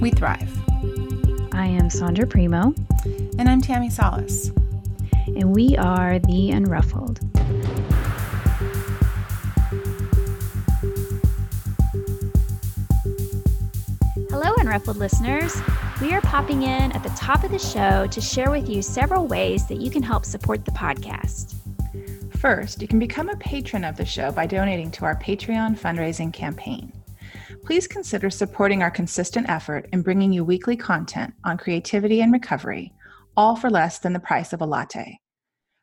We thrive. I am Sondra Primeaux. And I'm Tammi Salas. And we are The Unruffled. Hello, Unruffled listeners. We are popping in at the top of the show to share with you several ways that you can help support the podcast. First, you can become a patron of the show by donating to our Patreon fundraising campaign. Please consider supporting our consistent effort in bringing you weekly content on creativity and recovery, all for less than the price of a latte.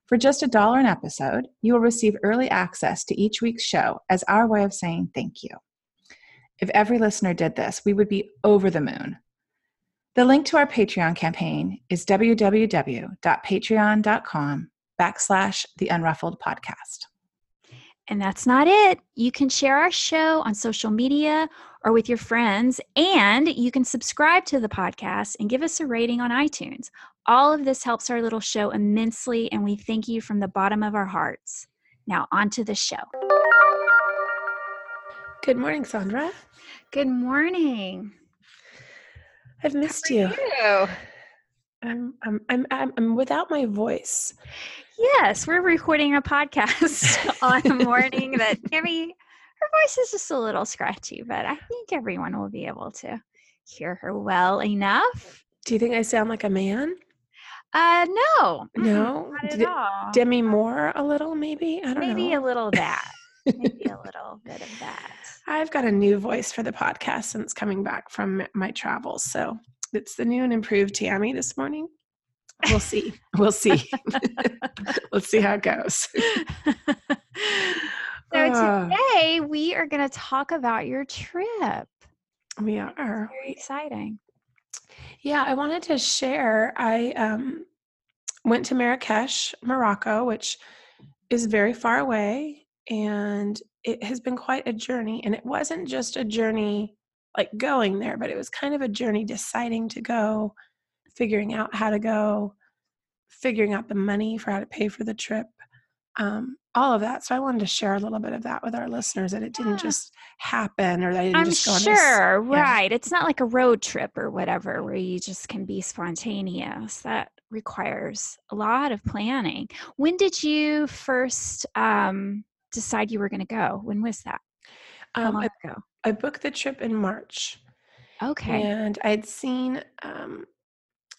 For just a dollar an episode, you will receive early access to each week's show as our way of saying thank you. If every listener did this, we would be over the moon. The link to our Patreon campaign is www.patreon.com backslash the unruffled podcast. And that's not it. You can share our show on social media or with your friends, and you can subscribe to the podcast and give us a rating on iTunes. All of this helps our little show immensely, and we thank you from the bottom of our hearts. Now, on to the show. Good morning, Sondra. Good morning. I've missed you. you? I'm, I'm, I'm, I'm, I'm without my voice. Yes, we're recording a podcast on a morning that Tammi, her voice is just a little scratchy, but I think everyone will be able to hear her well enough. Do you think I sound like a man? Uh, no, no, not at all. Demi Moore, a little maybe. I don't Maybe know. Maybe a little of that. Maybe a little bit of that. I've got a new voice for the podcast since coming back from my travels, so it's the new and improved Tammi this morning. We'll see. We'll see. Let's see how it goes. So Ah. today we are going to talk about your trip. We are. Very exciting. Yeah, I wanted to share. I um, went to Marrakesh, Morocco, which is very far away, and it has been quite a journey. And it wasn't just a journey like going there, but it was kind of a journey deciding to go, figuring out how to go, figuring out the money for how to pay for the trip, um, all of that. So I wanted to share a little bit of that with our listeners that it didn't Yeah. just happen or that I didn't I'm just go on this- sure, yeah. right. It's not like a road trip or whatever where you just can be spontaneous. That requires a lot of planning. When did you first um, decide you were going to go? When was that? How Um, long I, ago? I booked the trip in March. Okay. And I'd seen, um,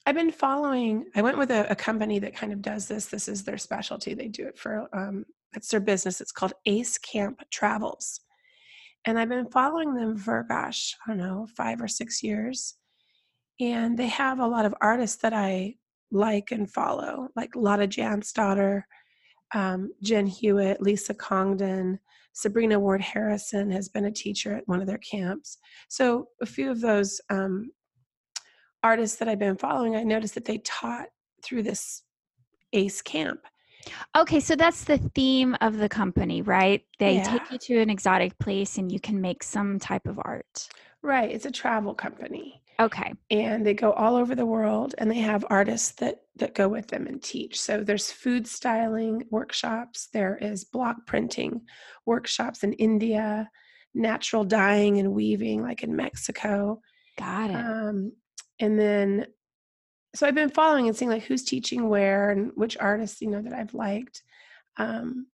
I've been following, I went with a, a company that kind of does this. This is their specialty. They do it for, um, it's their business. It's called Ace Camp Travels. And I've been following them for, gosh, I don't know, five or six years. And they have a lot of artists that I like and follow, like Lotta Jansdotter, um, Jen Hewett, Lisa Congdon, Sabrina Ward Harrison has been a teacher at one of their camps. So a few of those um, artists that I've been following, I noticed that they taught through this ACE camp. Okay, so that's the theme of the company, right? They Yeah. take you to an exotic place and you can make some type of art. Right, it's a travel company, Okay. and they go all over the world, and they have artists that that go with them and teach. So there's food styling workshops, there is block printing workshops in India, natural dyeing and weaving, like in Mexico. Got it. Um, and then, so I've been following and seeing like who's teaching where and which artists, you know, that I've liked. Um,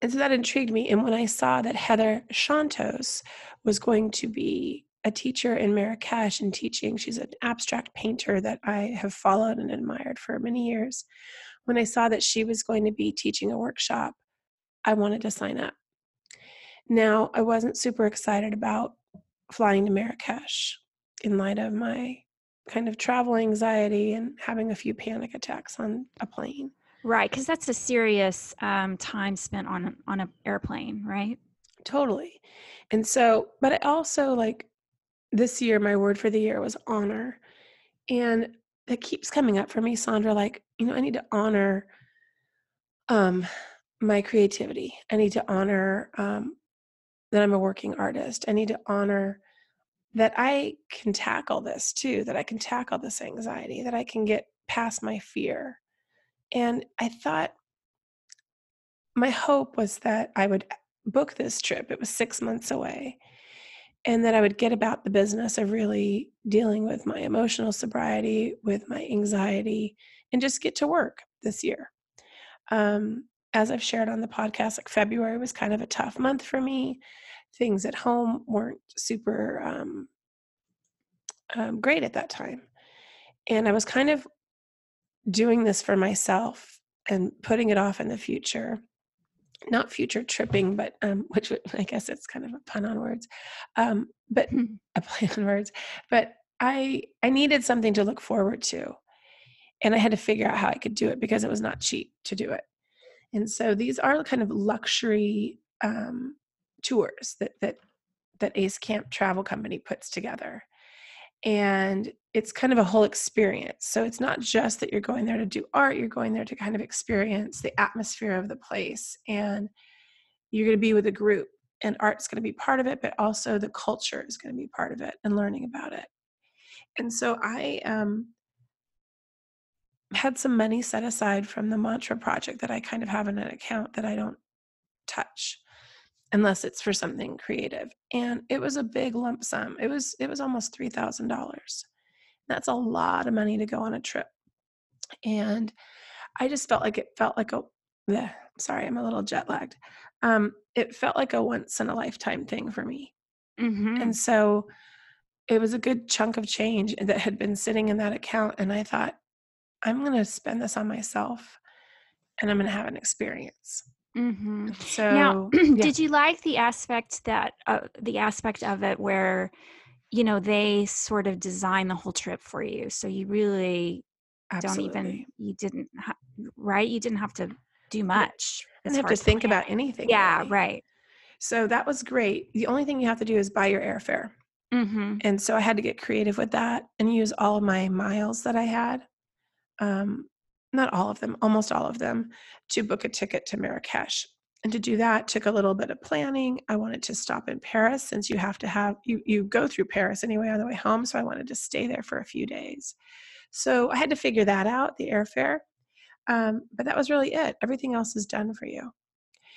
and so that intrigued me. And when I saw that Heather Chontos was going to be a teacher in Marrakesh and teaching, she's an abstract painter that I have followed and admired for many years. When I saw that she was going to be teaching a workshop, I wanted to sign up. Now, I wasn't super excited about flying to Marrakesh in light of my kind of travel anxiety and having a few panic attacks on a plane. Right, because that's a serious um, time spent on on an airplane, right? Totally. And so, but I also like this year, my word for the year was honor. And that keeps coming up for me, Sondra. Like, you know, I need to honor um, my creativity. I need to honor um, that I'm a working artist. I need to honor that I can tackle this too, that I can tackle this anxiety, that I can get past my fear. And I thought my hope was that I would book this trip. It was six months away. And that I would get about the business of really dealing with my emotional sobriety, with my anxiety, and just get to work this year. Um, as I've shared on the podcast, like February was kind of a tough month for me. Things at home weren't super um, um, great at that time. And I was kind of doing this for myself and putting it off in the future not future tripping, but um, which I guess it's kind of a pun on words, um, but a play on words. But I I needed something to look forward to, and I had to figure out how I could do it because it was not cheap to do it. And so these are kind of luxury um, tours that that that Ace Camp Travel Company puts together, and it's kind of a whole experience. So it's not just that you're going there to do art, you're going there to kind of experience the atmosphere of the place. And you're going to be with a group, and art's going to be part of it, but also the culture is going to be part of it and learning about it. And so I um, had some money set aside from the Mantra project that I kind of have in an account that I don't touch unless it's for something creative and it was a big lump sum it was it was almost $3000 that's a lot of money to go on a trip and i just felt like it felt like a bleh, sorry i'm a little jet lagged um, it felt like a once in a lifetime thing for me. Mm-hmm. and so it was a good chunk of change that had been sitting in that account and i thought i'm going to spend this on myself and i'm going to have an experience Mm-hmm. So now, yeah. did you like the aspect that uh, the aspect of it where you know they sort of design the whole trip for you, so you really Absolutely. don't even you didn't ha- right you didn't have to do much. You didn't have to think about anything. Yeah, really. right. So that was great. The only thing you have to do is buy your airfare. Mm-hmm. And so I had to get creative with that and use all of my miles that I had. Um, not all of them, almost all of them, to book a ticket to Marrakesh. And to do that took a little bit of planning. I wanted to stop in Paris since you have to have you you go through Paris anyway on the way home, so I wanted to stay there for a few days. So I had to figure that out, the airfare. Um, but that was really it. Everything else is done for you.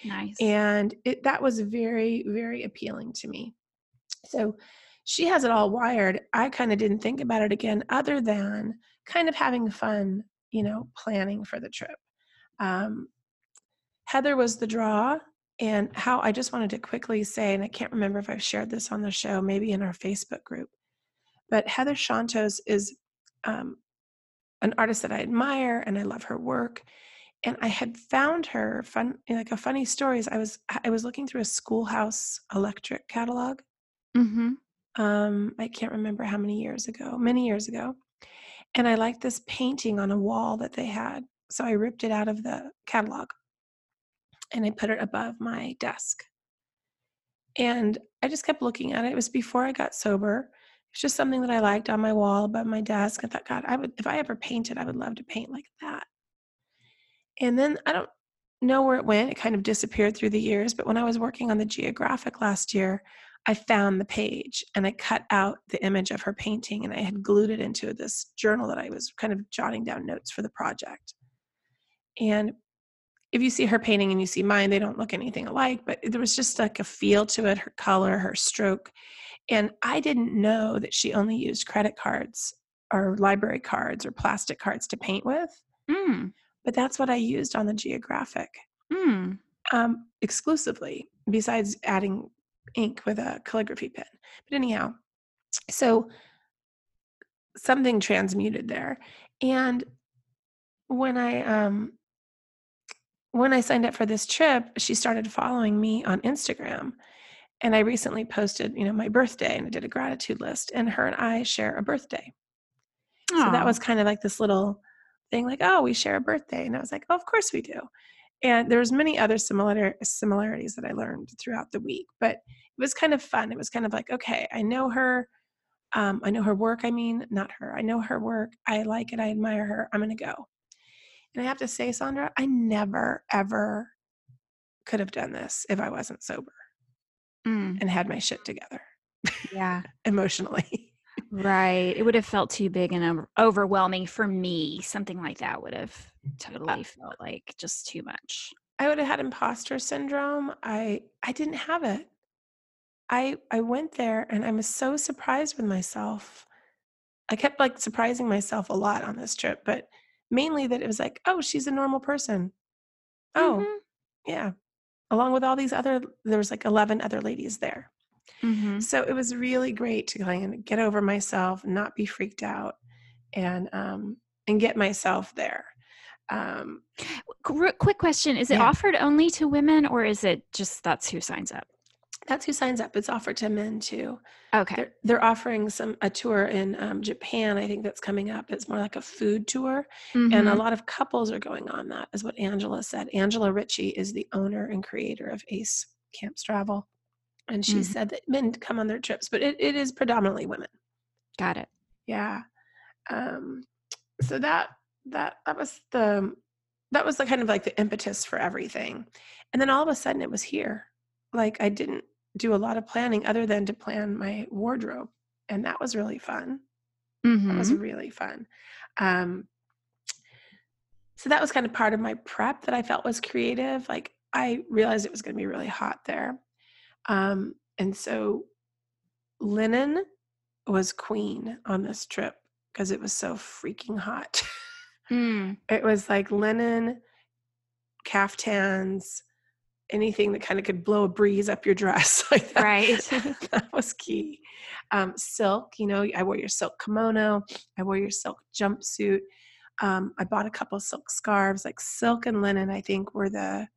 Nice. And it, that was very, very appealing to me. So she has it all wired. I kind of didn't think about it again, other than kind of having fun you know, planning for the trip. Um, Heather was the draw, and how I just wanted to quickly say, and I can't remember if I've shared this on the show, maybe in our Facebook group, but Heather Chontos is um, an artist that I admire and I love her work. And I had found her fun, like a funny story is I was I was looking through a Schoolhouse Electric catalog. Mm-hmm. Um, I can't remember how many years ago, many years ago, and I liked this painting on a wall that they had. So I ripped it out of the catalog and I put it above my desk. And I just kept looking at it. It was before I got sober. It's just something that I liked on my wall above my desk. I thought, God, I would if I ever painted, I would love to paint like that. And then I don't know where it went. It kind of disappeared through the years. But when I was working on the geographic last year, I found the page and I cut out the image of her painting and I had glued it into this journal that I was kind of jotting down notes for the project. And if you see her painting and you see mine, they don't look anything alike, but there was just like a feel to it, her color, her stroke. And I didn't know that she only used credit cards or library cards or plastic cards to paint with. Mm. But that's what I used on the geographic mm. um, exclusively, besides adding ink with a calligraphy pen. But anyhow, so something transmuted there. And when I um when I signed up for this trip, she started following me on Instagram. And I recently posted, you know, my birthday and I did a gratitude list and her and I share a birthday. Aww. So that was kind of like this little thing like, oh, we share a birthday. And I was like, oh, of course we do. And there's many other similar similarities that I learned throughout the week, but it was kind of fun. It was kind of like, okay, I know her. Um, I know her work. I mean, not her. I know her work. I like it. I admire her. I'm going to go. And I have to say, Sondra, I never, ever could have done this if I wasn't sober Mm, and had my shit together yeah. emotionally. Right. It would have felt too big and overwhelming for me. Something like that would have totally felt like just too much. I would have had imposter syndrome. I I didn't have it. I I went there and I was so surprised with myself. I kept like surprising myself a lot on this trip, but mainly that it was like, oh, she's a normal person. Oh, Mhm. yeah. Along with all these other there was like 11 other ladies there. Mhm. So it was really great to kind of get over myself, not be freaked out and um and get myself there. Um Quick question: Is it Yeah. offered only to women, or is it just that's who signs up? that's who signs up. It's offered to men too. Okay. They're, they're offering some a tour in um, Japan. I think that's coming up. It's more like a food tour, and a Mhm. lot of couples are going on that. Is what Angela said. Angela Ritchie is the owner and creator of Ace Camps Travel, and she Mhm. said that men come on their trips, but it, it is predominantly women. Got it. Yeah. Um, so that that that was the that was the kind of like the impetus for everything, and then all of a sudden it was here. Like I didn't do a lot of planning other than to plan my wardrobe, and that was really fun. That was Mhm. really fun. Um, so that was kind of part of my prep that I felt was creative. Like I realized it was going to be really hot there. Um, and so linen was queen on this trip because it was so freaking hot. Mm. it was like linen, caftans, anything that kind of could blow a breeze up your dress like that. Right. that was key. Um, silk, you know, I wore your silk kimono, I wore your silk jumpsuit. Um, I bought a couple of silk scarves, like silk and linen, I think were the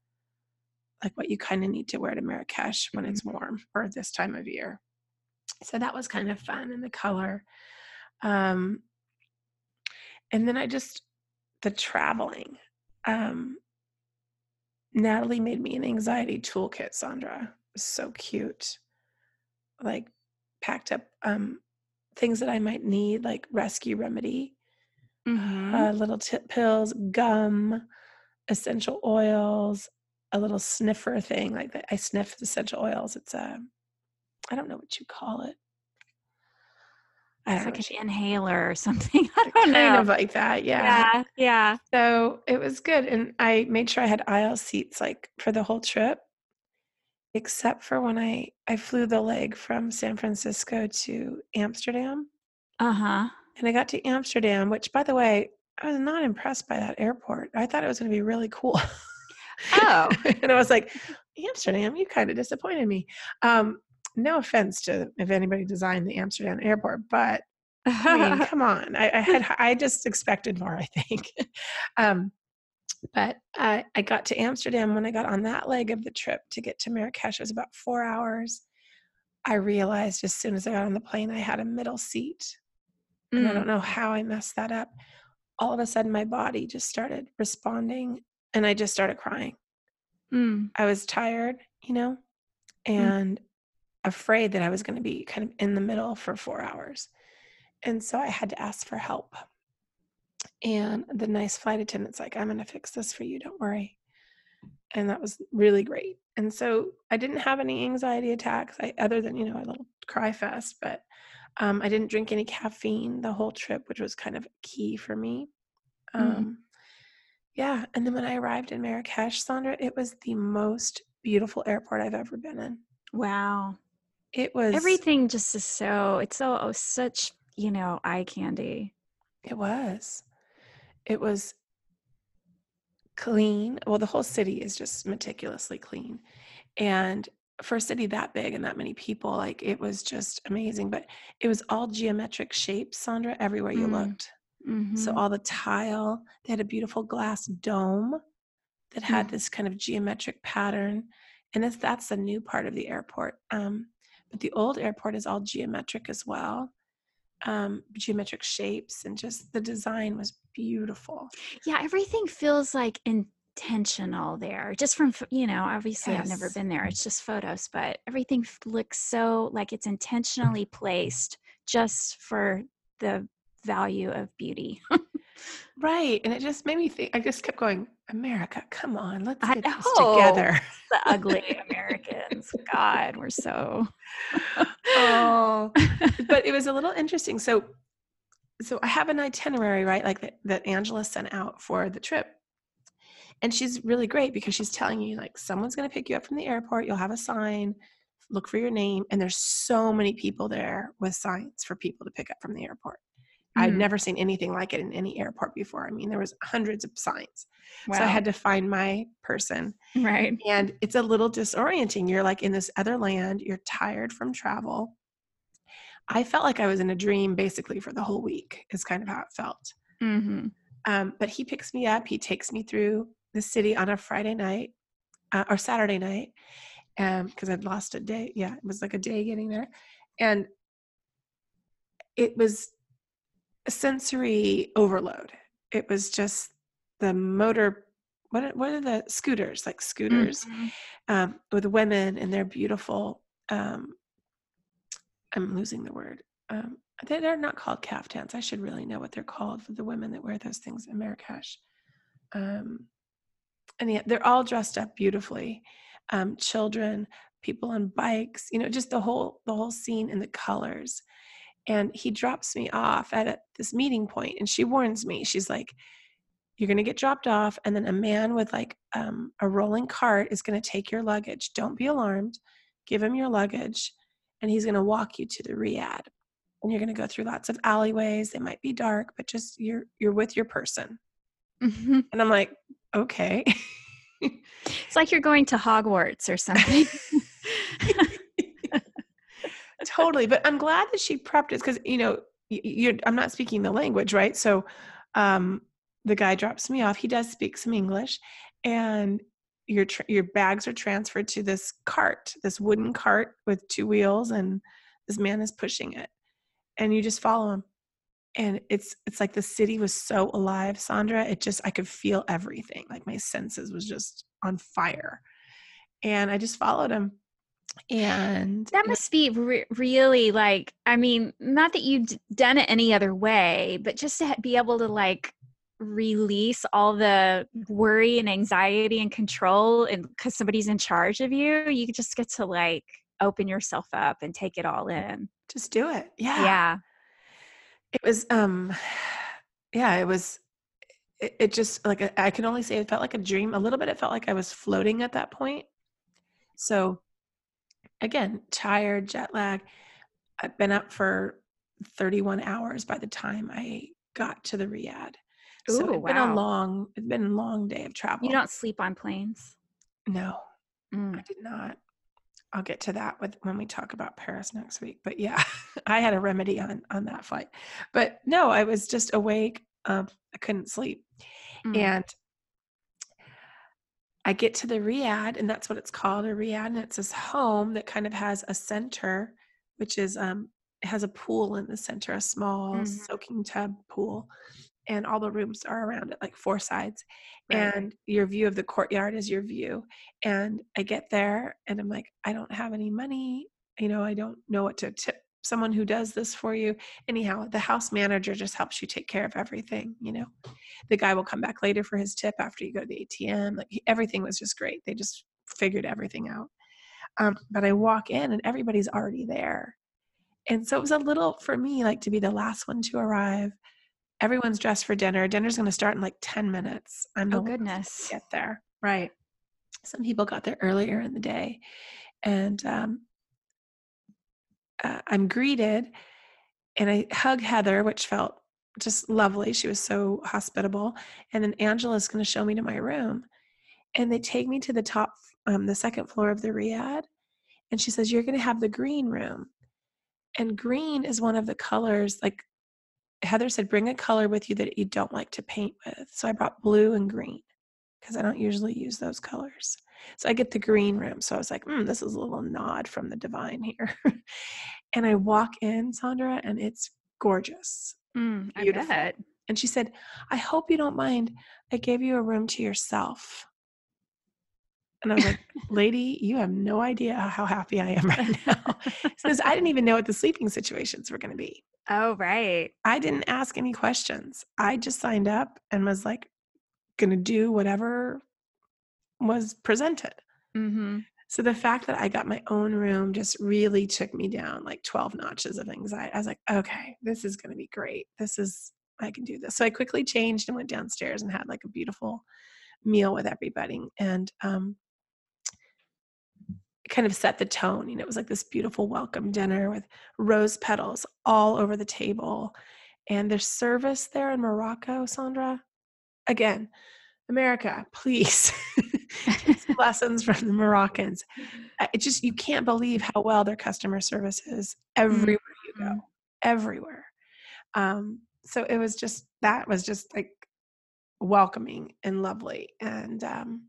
like what you kind of need to wear to Marrakesh when it's warm or this time of year. So that was kind of fun and the color. Um, and then I just the traveling. Um, Natalie made me an anxiety toolkit, Sondra. It was so cute. Like packed up um things that I might need, like rescue remedy, Mhm. uh, little tip pills, gum, essential oils, a little sniffer thing like. I sniff the essential oils. It's a I don't know what you call it. Like an inhaler or something. I don't kind know. of like that, yeah. Yeah. So it was good. And I made sure I had aisle seats like for the whole trip, except for when I, I flew the leg from San Francisco to Amsterdam. Uh huh. And I got to Amsterdam, which by the way, I was not impressed by that airport. I thought it was going to be really cool. Oh. and I was like, Amsterdam, you kind of disappointed me. Um, no offense to if anybody designed the Amsterdam airport, but I mean, come on. I, I had I just expected more, I think. um, but I, I got to Amsterdam when I got on that leg of the trip to get to Marrakesh. It was about four hours. I realized as soon as I got on the plane, I had a middle seat. And I Mm. don't know how I messed that up. All of a sudden, my body just started responding and I just started crying. Mm. I was tired, you know, and afraid that I was going to be kind of in the middle for four hours. And so I had to ask for help. And the nice flight attendant's like, I'm going to fix this for you. Don't worry. And that was really great. And so I didn't have any anxiety attacks I, other than, you know, a little cry fest, but um, I didn't drink any caffeine the whole trip, which was kind of key for me. Mhm. Um, yeah. And then when I arrived in Marrakesh, Sondra, it was the most beautiful airport I've ever been in. Wow. It was Everything just is so, it's so, oh, such, you know, eye candy. It was. It was clean. Well, the whole city is just meticulously clean. And for a city that big and that many people, like it was just amazing. But it was all geometric shapes, Sondra, everywhere you Mm. looked. So Mhm. all the tile, they had a beautiful glass dome that had Mm. this kind of geometric pattern. And that's, that's the new part of the airport. Um, but the old airport is all geometric as well. Um, geometric shapes and just the design was beautiful. Yeah, everything feels like intentional there. Just from, you know, obviously I've never been there. It's just photos, but everything looks so like it's intentionally placed just for the value of beauty. right. And it just made me think, I just kept going, America, come on, let's get this together. the ugly Americans. God, we're so. oh, but it was a little interesting. So, so I have an itinerary, right? Like that, that Angela sent out for the trip. And she's really great because she's telling you, like, someone's going to pick you up from the airport. You'll have a sign, look for your name. And there's so many people there with signs for people to pick up from the airport. I'd Mm. never seen anything like it in any airport before. I mean, there was hundreds of signs. So I had to find my person right. and it's a little disorienting. You're like in this other land, you're tired from travel. I felt like I was in a dream basically for the whole week, is kind of how it felt. hmm Um, but he picks me up, he takes me through the city on a Friday night uh, or Saturday night because I'd lost a day. Yeah, it was like a day getting there. And it was sensory overload. It was just the motor. What are, what are the scooters like scooters? Mhm. um, with women and they're beautiful. Um, I'm losing the word. Um, they, they're not called caftans. I should really know what they're called for the women that wear those things in Marrakesh. Um, and yet they're all dressed up beautifully. Um, children, people on bikes, you know, just the whole the whole scene and the colors. And he drops me off at a, this meeting point, and she warns me. She's like, you're going to get dropped off and then a man with like um, a rolling cart is going to take your luggage don't be alarmed give him your luggage and he's going to walk you to the riad and you're going to go through lots of alleyways they might be dark but just you're you're with your person Mhm. and i'm like okay It's like you're going to Hogwarts or something. totally but i'm glad that she prepped it because you know you're i'm not speaking the language right? So um the guy drops me off he does speak some english and your tr- your bags are transferred to this cart this wooden cart with two wheels and this man is pushing it and you just follow him and it's it's like the city was so alive sondra it just i could feel everything like my senses was just on fire and i just followed him and that must be re- really like, I mean, not that you've done it any other way, but just to be able to like release all the worry and anxiety and control and because somebody's in charge of you, you just get to like open yourself up and take it all in. just do it. Yeah. Yeah. It was um yeah it was it, it just like I can only say it felt like a dream. A little bit it felt like i was floating at that point. So again tired jet lag i've been up for 31 hours by the time i got to the riad so Ooh, it's been a long it's been a long day of travel You don't sleep on planes. no Mm. I did not. I'll get to that with when we talk about Paris next week. But yeah, I had a remedy on on that flight. But no, I was just awake. Um, I couldn't sleep, Mm. and I get to the Riad, and that's what it's called, a Riad, and it's this home that kind of has a center, which is um, it has a pool in the center, a small Mhm. soaking tub pool, and all the rooms are around it, like four sides Right. and your view of the courtyard is your view and i get there and i'm like i don't have any money you know i don't know what to tip someone who does this for you anyhow the house manager just helps you take care of everything you know the guy will come back later for his tip after you go to the atm like he- everything was just great they just figured everything out um, but i walk in and everybody's already there and so it was a little for me like to be the last one to arrive everyone's dressed for dinner dinner's going to start in like 10 minutes i'm Oh, goodness. get there. Right. Some people got there earlier in the day. And um, uh, I'm greeted and I hug Heather, which felt just lovely. She was so hospitable. And then Angela's going to show me to my room. And they take me to the top, um, the second floor of the Riad. And she says, You're going to have the green room. And green is one of the colors, like Heather said, bring a color with you that you don't like to paint with. So I brought blue and green because I don't usually use those colors. So I get the green room. So I was like, mm, this is a little nod from the divine here. and I walk in, Sondra, and it's gorgeous. Mm, I beautiful. bet. And she said, I hope you don't mind. I gave you a room to yourself. And I was like, lady, you have no idea how happy I am right now. Because I didn't even know what the sleeping situations were going to be. Oh, right. I didn't ask any questions. I just signed up and was like, going to do whatever was presented. Mm-hmm. So the fact that I got my own room just really took me down like 12 notches of anxiety. I was like, okay, this is going to be great. This is, I can do this. So I quickly changed and went downstairs and had like a beautiful meal with everybody. And um, kind of set the tone. You know, it was like this beautiful welcome dinner with rose petals all over the table. And there's service there in Morocco, Sondra. Again, America, please. lessons from the Moroccans. It just you can't believe how well their customer service is everywhere you go, Mm-hmm. everywhere. Um, so it was just that was just like welcoming and lovely. And um,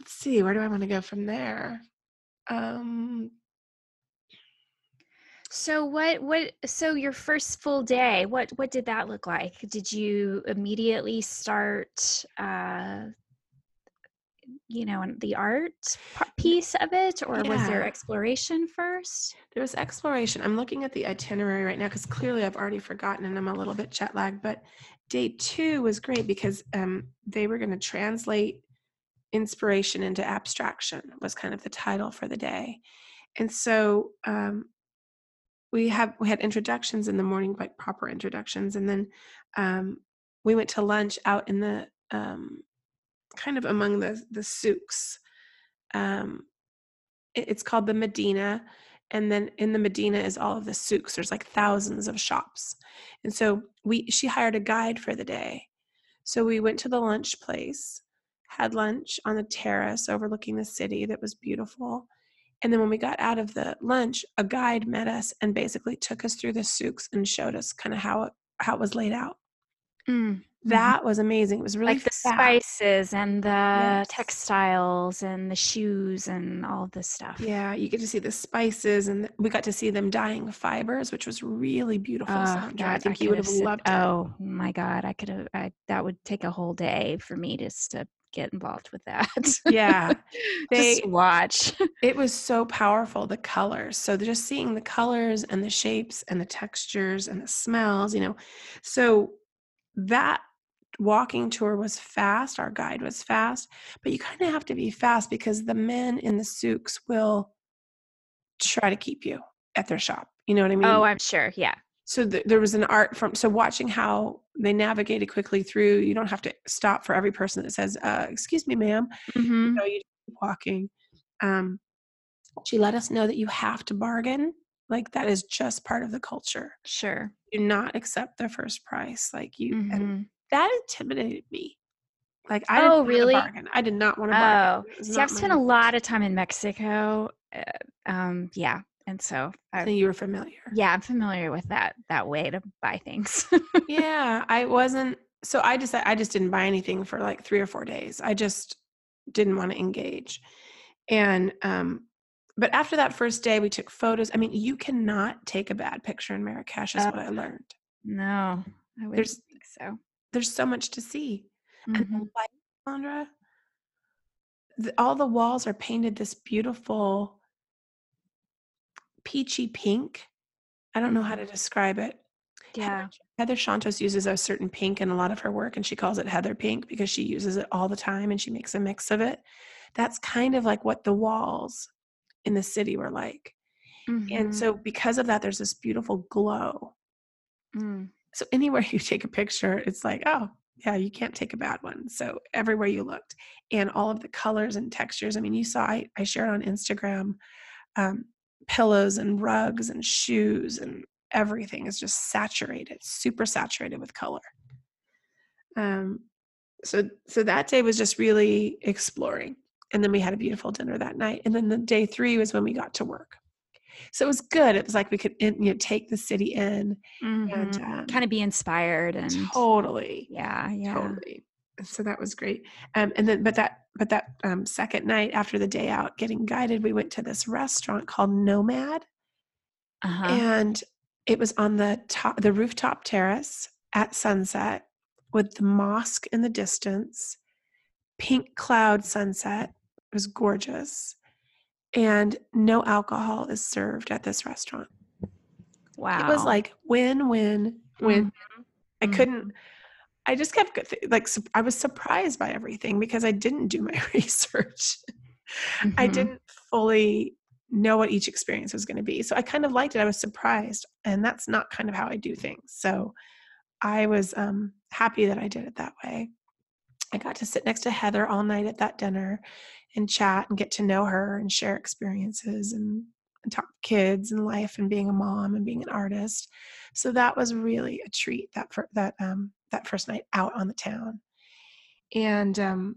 let's see, where do I want to go from there? Um, So what what so your first full day, what what did that look like? Did you immediately start uh you know, the art piece of it or was there exploration first? There was exploration. I'm looking at the itinerary right now because clearly I've already forgotten and I'm a little bit jet lagged. But day two was great because um, they were going to translate inspiration into abstraction was kind of the title for the day, and so um, we have we had introductions in the morning, like proper introductions, and then um, we went to lunch out in the um, kind of among the the souks. Um, it- it's called the Medina, and then in the Medina is all of the souks. There's like thousands of shops, and so we she hired a guide for the day. So we went to the lunch place, had lunch on the terrace overlooking the city that was beautiful. And then when we got out of the lunch, a guide met us and basically took us through the souks and showed us kind of how it how it was laid out. That was amazing. It was really Mm-hmm. like the fast. spices and the Yes. textiles and the shoes and all this stuff. Yeah, you get to see the spices, and we got to see them dyeing fibers, which was really beautiful. Oh, Sondra. I God, think you could would have loved it. Oh my God, I could have. I, that would take a whole day for me just to get involved with that. Yeah, they- just watch. It was so powerful, the colors. So just seeing the colors and the shapes and the textures and the smells, you know. So that walking tour was fast. Our guide was fast, but you kind of have to be fast because the men in the souks will try to keep you at their shop. You know what I oh, mean? oh, I'm sure. Yeah. So th- there was an art from so watching how they navigated quickly through you don't have to stop for every person that says uh, excuse me ma'am hmm you know you keep walking um, she let us know that you have to bargain like that is just part of the culture Sure. do not accept the first price like you and Mhm. that intimidated me like i didn't Oh, want to really? bargain i did not want to bargain Oh, see, I've spent a lot of time in Mexico. Uh, um, yeah, and so I, so you were familiar. Yeah, I'm familiar with that that way to buy things. yeah i wasn't so i just i just didn't buy anything for like three or four days. I just didn't want to engage. And um but after that first day we took photos. I mean you cannot take a bad picture in marrakesh is what i learned. No, I would There's- think so. there's so much to see. And the Mhm. light sondra the, all the walls are painted this beautiful peachy pink i don't know how to describe it Yeah. Heather Chontos uses a certain pink in a lot of her work, and she calls it Heather pink because she uses it all the time and she makes a mix of it. That's kind of like what the walls in the city were like. Mhm. And so, because of that, there's this beautiful glow. Mm. So, anywhere you take a picture, it's like, oh, yeah, you can't take a bad one. So, everywhere you looked, and all of the colors and textures. I mean, you saw, I, I shared on Instagram um, pillows and rugs and shoes and everything is just saturated, super saturated with color. Um, so so that day was just really exploring, and then we had a beautiful dinner that night, and then the day three was when we got to work. So it was good. It was like we could in, you know take the city in and Mhm. um, kind of be inspired and totally, yeah, yeah. totally. So that was great. Um, and then but that but that um, second night after the day out, getting guided, we went to this restaurant called Nomad. Uh-huh. and it was on the top the rooftop terrace at sunset with the mosque in the distance pink cloud sunset. It was gorgeous. And no alcohol is served at this restaurant. Wow. It was like win, win, win. I Mhm. couldn't. I just kept like I was surprised by everything because I didn't do my research. I Mhm. didn't fully know what each experience was going to be. So I kind of liked it. I was surprised, and that's not kind of how I do things. So I was um, happy that I did it that way. I got to sit next to Heather all night at that dinner and chat and get to know her and share experiences and talk kids and life and being a mom and being an artist. So that was really a treat that for that um, that first night out on the town. And um,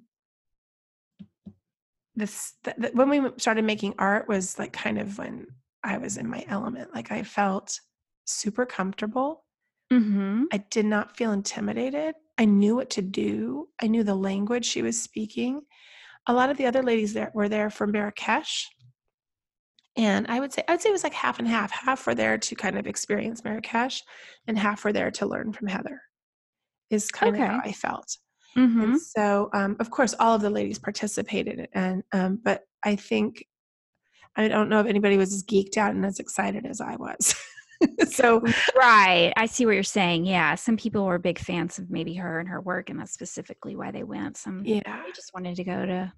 this th- th- when we started making art was like kind of when I was in my element. Like I felt super comfortable. Mhm. I did not feel intimidated. I knew what to do. I knew the language she was speaking. A lot of the other ladies there were there from Marrakesh. And I would say I'd say it was like half and half. Half were there to kind of experience Marrakesh and half were there to learn from Heather. Is kind of how I felt. Mhm. And so, um, of course, all of the ladies participated, and um, but I think I don't know if anybody was as geeked out and as excited as I was. so, Right. I see what you're saying. Yeah. Some people were big fans of maybe her and her work, and that's specifically why they went. Some yeah, they just wanted to go to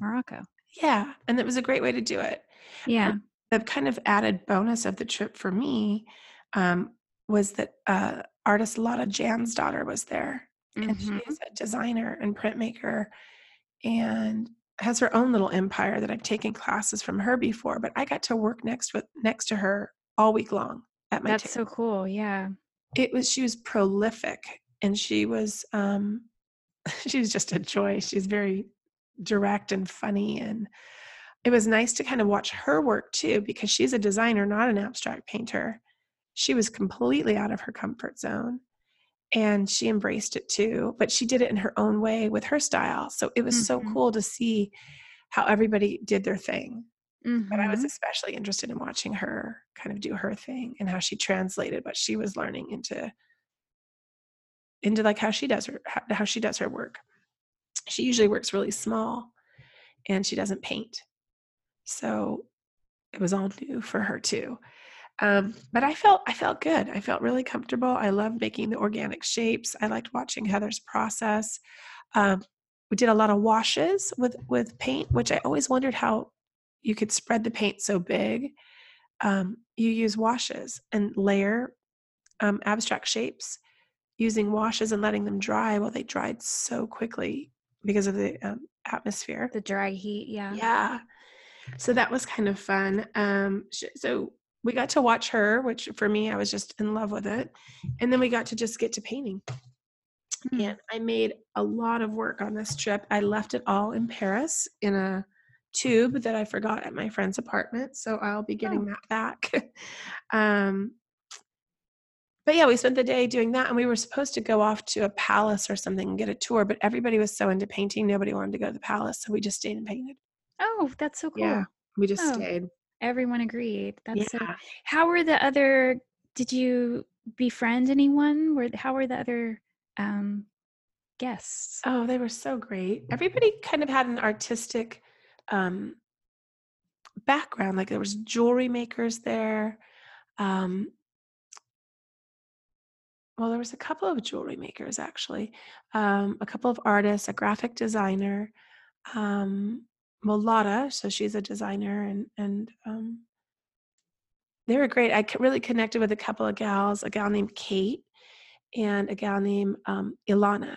Morocco. yeah, and it was a great way to do it. Yeah. The kind of added bonus of the trip for me um, was that uh, artist Lotta Jansdotter was there, and she Mhm. is a designer and printmaker, and has her own little empire that I've taken classes from her before. But I got to work next with next to her all week long at my That's table. so cool. Yeah. it was she was prolific and she was um she was just a joy she's very direct and funny and it was nice to kind of watch her work too because she's a designer not an abstract painter she was completely out of her comfort zone and she embraced it too but she did it in her own way with her style so it was so Mhm. cool to see how everybody did their thing but I was Mhm. especially interested in watching her kind of do her thing and how she translated what she was learning into into like how she does her how she does her work. She usually works really small and she doesn't paint. So it was all new for her too. Um, but I felt I felt good. I felt really comfortable. I loved making the organic shapes. I liked watching Heather's process. Um, we did a lot of washes with with paint, which I always wondered how you could spread the paint so big. Um, you use washes and layer um, abstract shapes using washes and letting them dry. Well, they dried so quickly because of the um, atmosphere. the dry heat. Yeah. Yeah. So that was kind of fun. Um, so we got to watch her, which for me, I was just in love with it. And then we got to just get to painting. Hmm. And I made a lot of work on this trip. I left it all in Paris in a tube that I forgot at my friend's apartment. So I'll be getting Oh. that back. um, but yeah, we spent the day doing that, and we were supposed to go off to a palace or something and get a tour. But everybody was so into painting, nobody wanted to go to the palace, so we just stayed and painted. Oh, that's so cool. Yeah, we just Oh. stayed. Everyone agreed. That's so. How were the other? Did you befriend anyone? Were how were the other um, guests? Oh, they were so great. Everybody kind of had an artistic um, background. Like there was jewelry makers there. Um, well, there was a couple of jewelry makers actually, um, a couple of artists, a graphic designer, um, well, Lotta, so she's a designer, and and um, they were great. I really connected with a couple of gals, a gal named Kate and a gal named um, Ilana,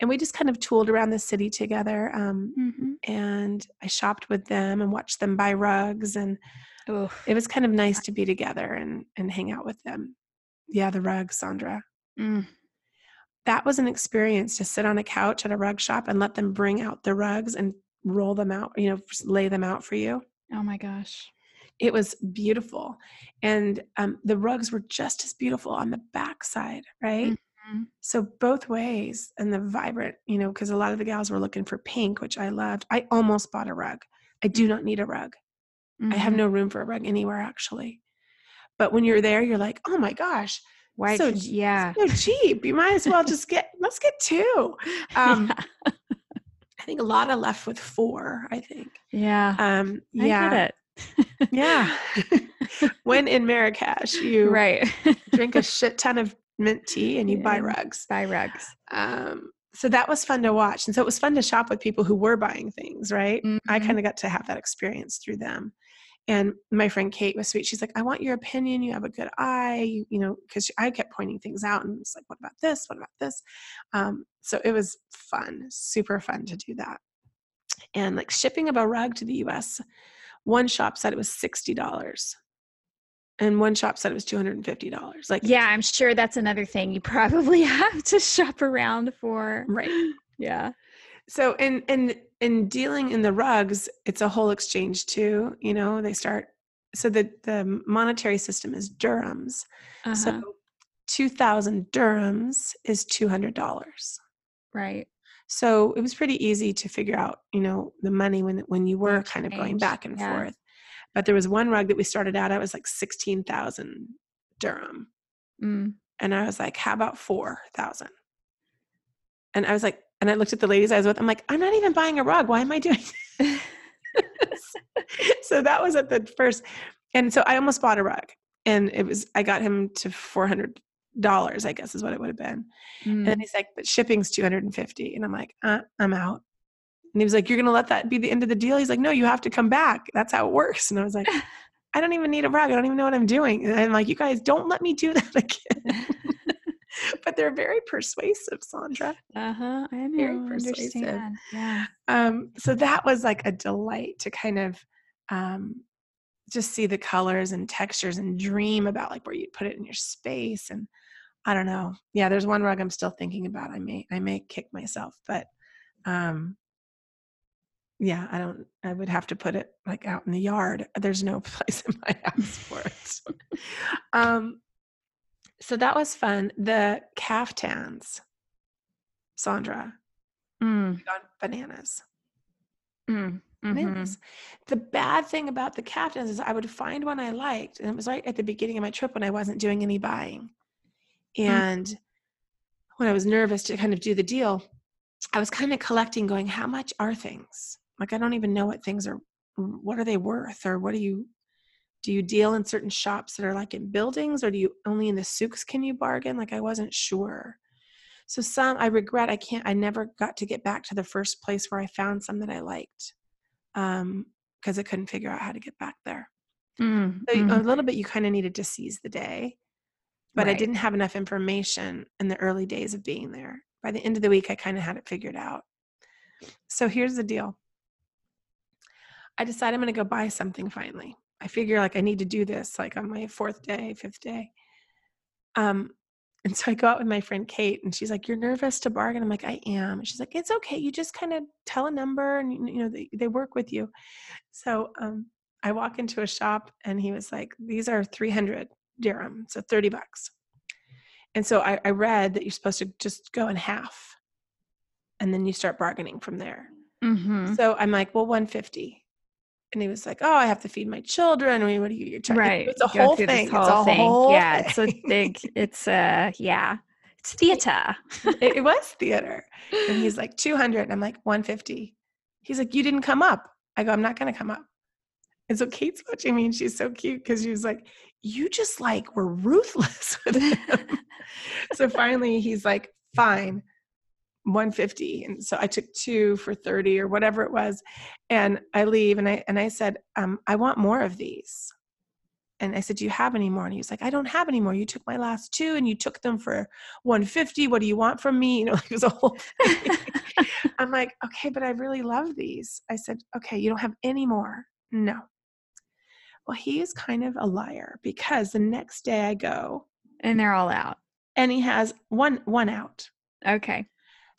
and we just kind of tooled around the city together. Um, Mm-hmm. and I shopped with them and watched them buy rugs, and Oh, it was kind of nice to be together and and hang out with them. Yeah, the rugs, Sondra. mm, That was an experience to sit on a couch at a rug shop and let them bring out the rugs and roll them out, you know, lay them out for you. oh my gosh. It was beautiful. And um, the rugs were just as beautiful on the backside, right? Mhm. So both ways and the vibrant, you know, because a lot of the gals were looking for pink, which I loved. I almost bought a rug. I do not need a rug. I have Mhm. no room for a rug anywhere actually. But when you're there, you're like, oh my gosh, Why? so yeah. so cheap. You might as well just get let's get two. Um, I think a lot of left with four. I think. Yeah. Um, I yeah, get it. yeah. when in Marrakesh, you right. drink a shit ton of mint tea and you buy rugs. Buy rugs. Um, so that was fun to watch, and so it was fun to shop with people who were buying things. Right, I Mhm. kind of got to have that experience through them. And my friend Kate was sweet. She's like, I want your opinion. You have a good eye, you, you know, because I kept pointing things out and it's like, what about this? What about this? Um, so it was fun, super fun to do that. And like shipping of a rug to the US, one shop said it was $60 and one shop said it was $250. Like, Yeah, I'm sure that's another thing you probably have to shop around for. right. Yeah. So and, in in dealing in the rugs, it's a whole exchange too. You know, they start so the the monetary system is dirhams. Uh-huh. So two thousand dirhams is two hundred dollars. right. So it was pretty easy to figure out, you know, the money when when you were kind of going back and yeah. forth. But there was one rug that we started out at was like sixteen thousand dirham, Mm. and I was like, "How about four thousand? And I was like, and I looked at the ladies I was with. I'm like, I'm not even buying a rug. Why am I doing this? so that was at the first, and so I almost bought a rug, and it was I got him to four hundred dollars. I guess is what it would have been. And Mm. then he's like, but shipping's two hundred and fifty, and I'm like, uh, I'm out. And he was like, You're gonna let that be the end of the deal? He's like, No, you have to come back. That's how it works. And I was like, I don't even need a rug. I don't even know what I'm doing. And I'm like, You guys don't let me do that again. but they're very persuasive, Sondra. Uh-huh. I know. Very persuasive. understand. Yeah. Um, so that was like a delight to kind of um, just see the colors and textures and dream about like where you'd put it in your space. And I don't know. Yeah, there's one rug I'm still thinking about. I may I may kick myself, but um, yeah, I don't. I would have to put it like out in the yard. There's no place in my house for it. um, so that was fun. The caftans, Sondra, Mm. bananas. Mm. Mhm. bananas. The bad thing about the caftans is I would find one I liked, and it was right at the beginning of my trip when I wasn't doing any buying. And when I was nervous to kind of do the deal, I was kind of collecting, going, How much are things? Like, I don't even know what things are, what are they worth? Or what do you, do you deal in certain shops that are like in buildings, or do you only in the souks can you bargain? Like, I wasn't sure. So, some I regret I can't, I never got to get back to the first place where I found some that I liked um because I couldn't figure out how to get back there. Mm. So a little bit you kind of needed to seize the day, but I didn't have enough information in the early days of being there. By the end of the week, I kind of had it figured out. So here's the deal. I decided I'm going to go buy something finally. I figure like I need to do this like on my fourth day, fifth day. Um, and so I go out with my friend Kate, and she's like, "You're nervous to bargain." I'm like, "I am." And she's like, "It's okay. You just kind of tell a number, and you know they, they work with you." So um, I walk into a shop, and he was like, "These are 300 dirham, so 30 bucks." And so I, I read that you're supposed to just go in half, and then you start bargaining from there. Mhm. So I'm like, "Well, 150." And he was like, "Oh, I have to feed my children. I mean, what are you? You're. Right. It's a whole thing. whole it's a thing. whole yeah, it's a thing. big it's uh yeah. It's theater. it, it was theater. And he's like, 200. And I'm like, 150. He's like, You didn't come up. I go, I'm not going to come up. And so Kate's watching me and she's so cute because she was like, You just like were ruthless with him. so finally he's like, Fine, 150. And so I took two for 30 or whatever it was. And I leave and I and I said, um, I want more of these. And I said, Do you have any more? And he was like, I don't have any more. You took my last two and you took them for 150. What do you want from me? You know, like it was a whole thing. I'm like, okay, but I really love these. I said, okay, you don't have any more. No. Well, he is kind of a liar because the next day I go and they're all out. and he has one one out. Okay.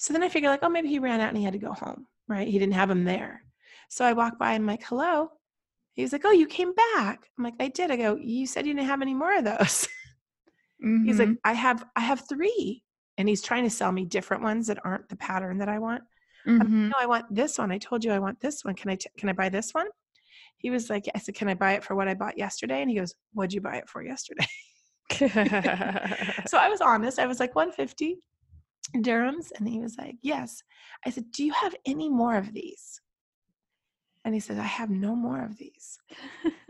So then I figure like, oh, maybe he ran out and he had to go home, right? He didn't have them there. So I walk by and I'm like, hello. He was like, oh, you came back. I'm like, I did. I go, you said you didn't have any more of those. He's like, Mhm. I have, I have three. And he's trying to sell me different ones that aren't the pattern that I want. I'm like, no, I want this one. I told you I want this one. Can I, t- can I buy this one? He was like, I said, can I buy it for what I bought yesterday? And he goes, what'd you buy it for yesterday? so I was honest. I was like 150. Dirhams? And he was like, Yes. I said, Do you have any more of these? And he said, I have no more of these.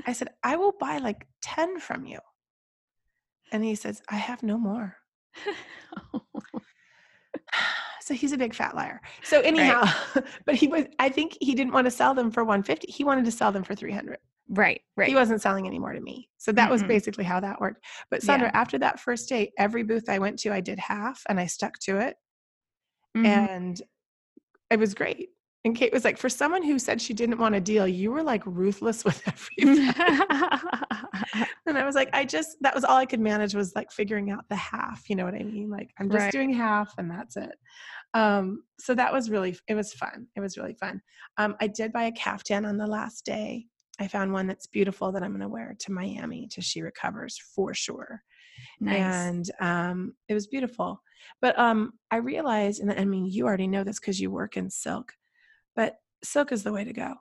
I said, I will buy like 10 from you. And he says, I have no more. Oh. so he's a big fat liar. So anyhow, but he was I think he didn't want to sell them for 150. He wanted to sell them for 300. Right, right. He wasn't selling any more to me. So that was Mm-mm. basically how that worked. But Yeah. Sondra, after that first date, every booth I went to, I did half and I stuck to it. Mhm. And it was great. And Kate was like, for someone who said she didn't want a deal, you were like ruthless with everything. and I was like, I just, that was all I could manage was like figuring out the half. You know what I mean? Like, I'm just Right. doing half and that's it. Um, so that was really, it was fun. It was really fun. Um, I did buy a caftan on the last day. I found one that's beautiful that I'm going to wear to Miami to She Recovers for sure nice. and um, it was beautiful. But um, I realized, and I mean, you already know this because you work in silk, but silk is the way to go.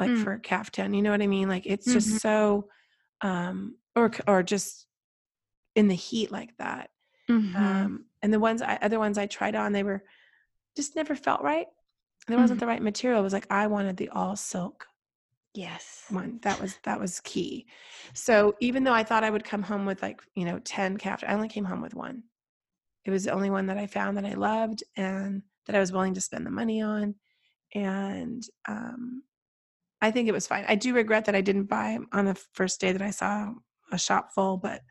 Like Mm. for a caftan, you know what I mean? Like it's just Mhm. so, um, or or just in the heat like that. Mhm. Um, and the ones, I, other ones I tried on, they were just never felt right. There wasn't Mhm. the right material. It was like I wanted the all silk yes. one that was that was key. So even though i thought i would come home with like you know 10 calf i only came home with one. It was the only one that i found that i loved and that i was willing to spend the money on and um i think it was fine. I do regret that i didn't buy on the first day that i saw a shop full but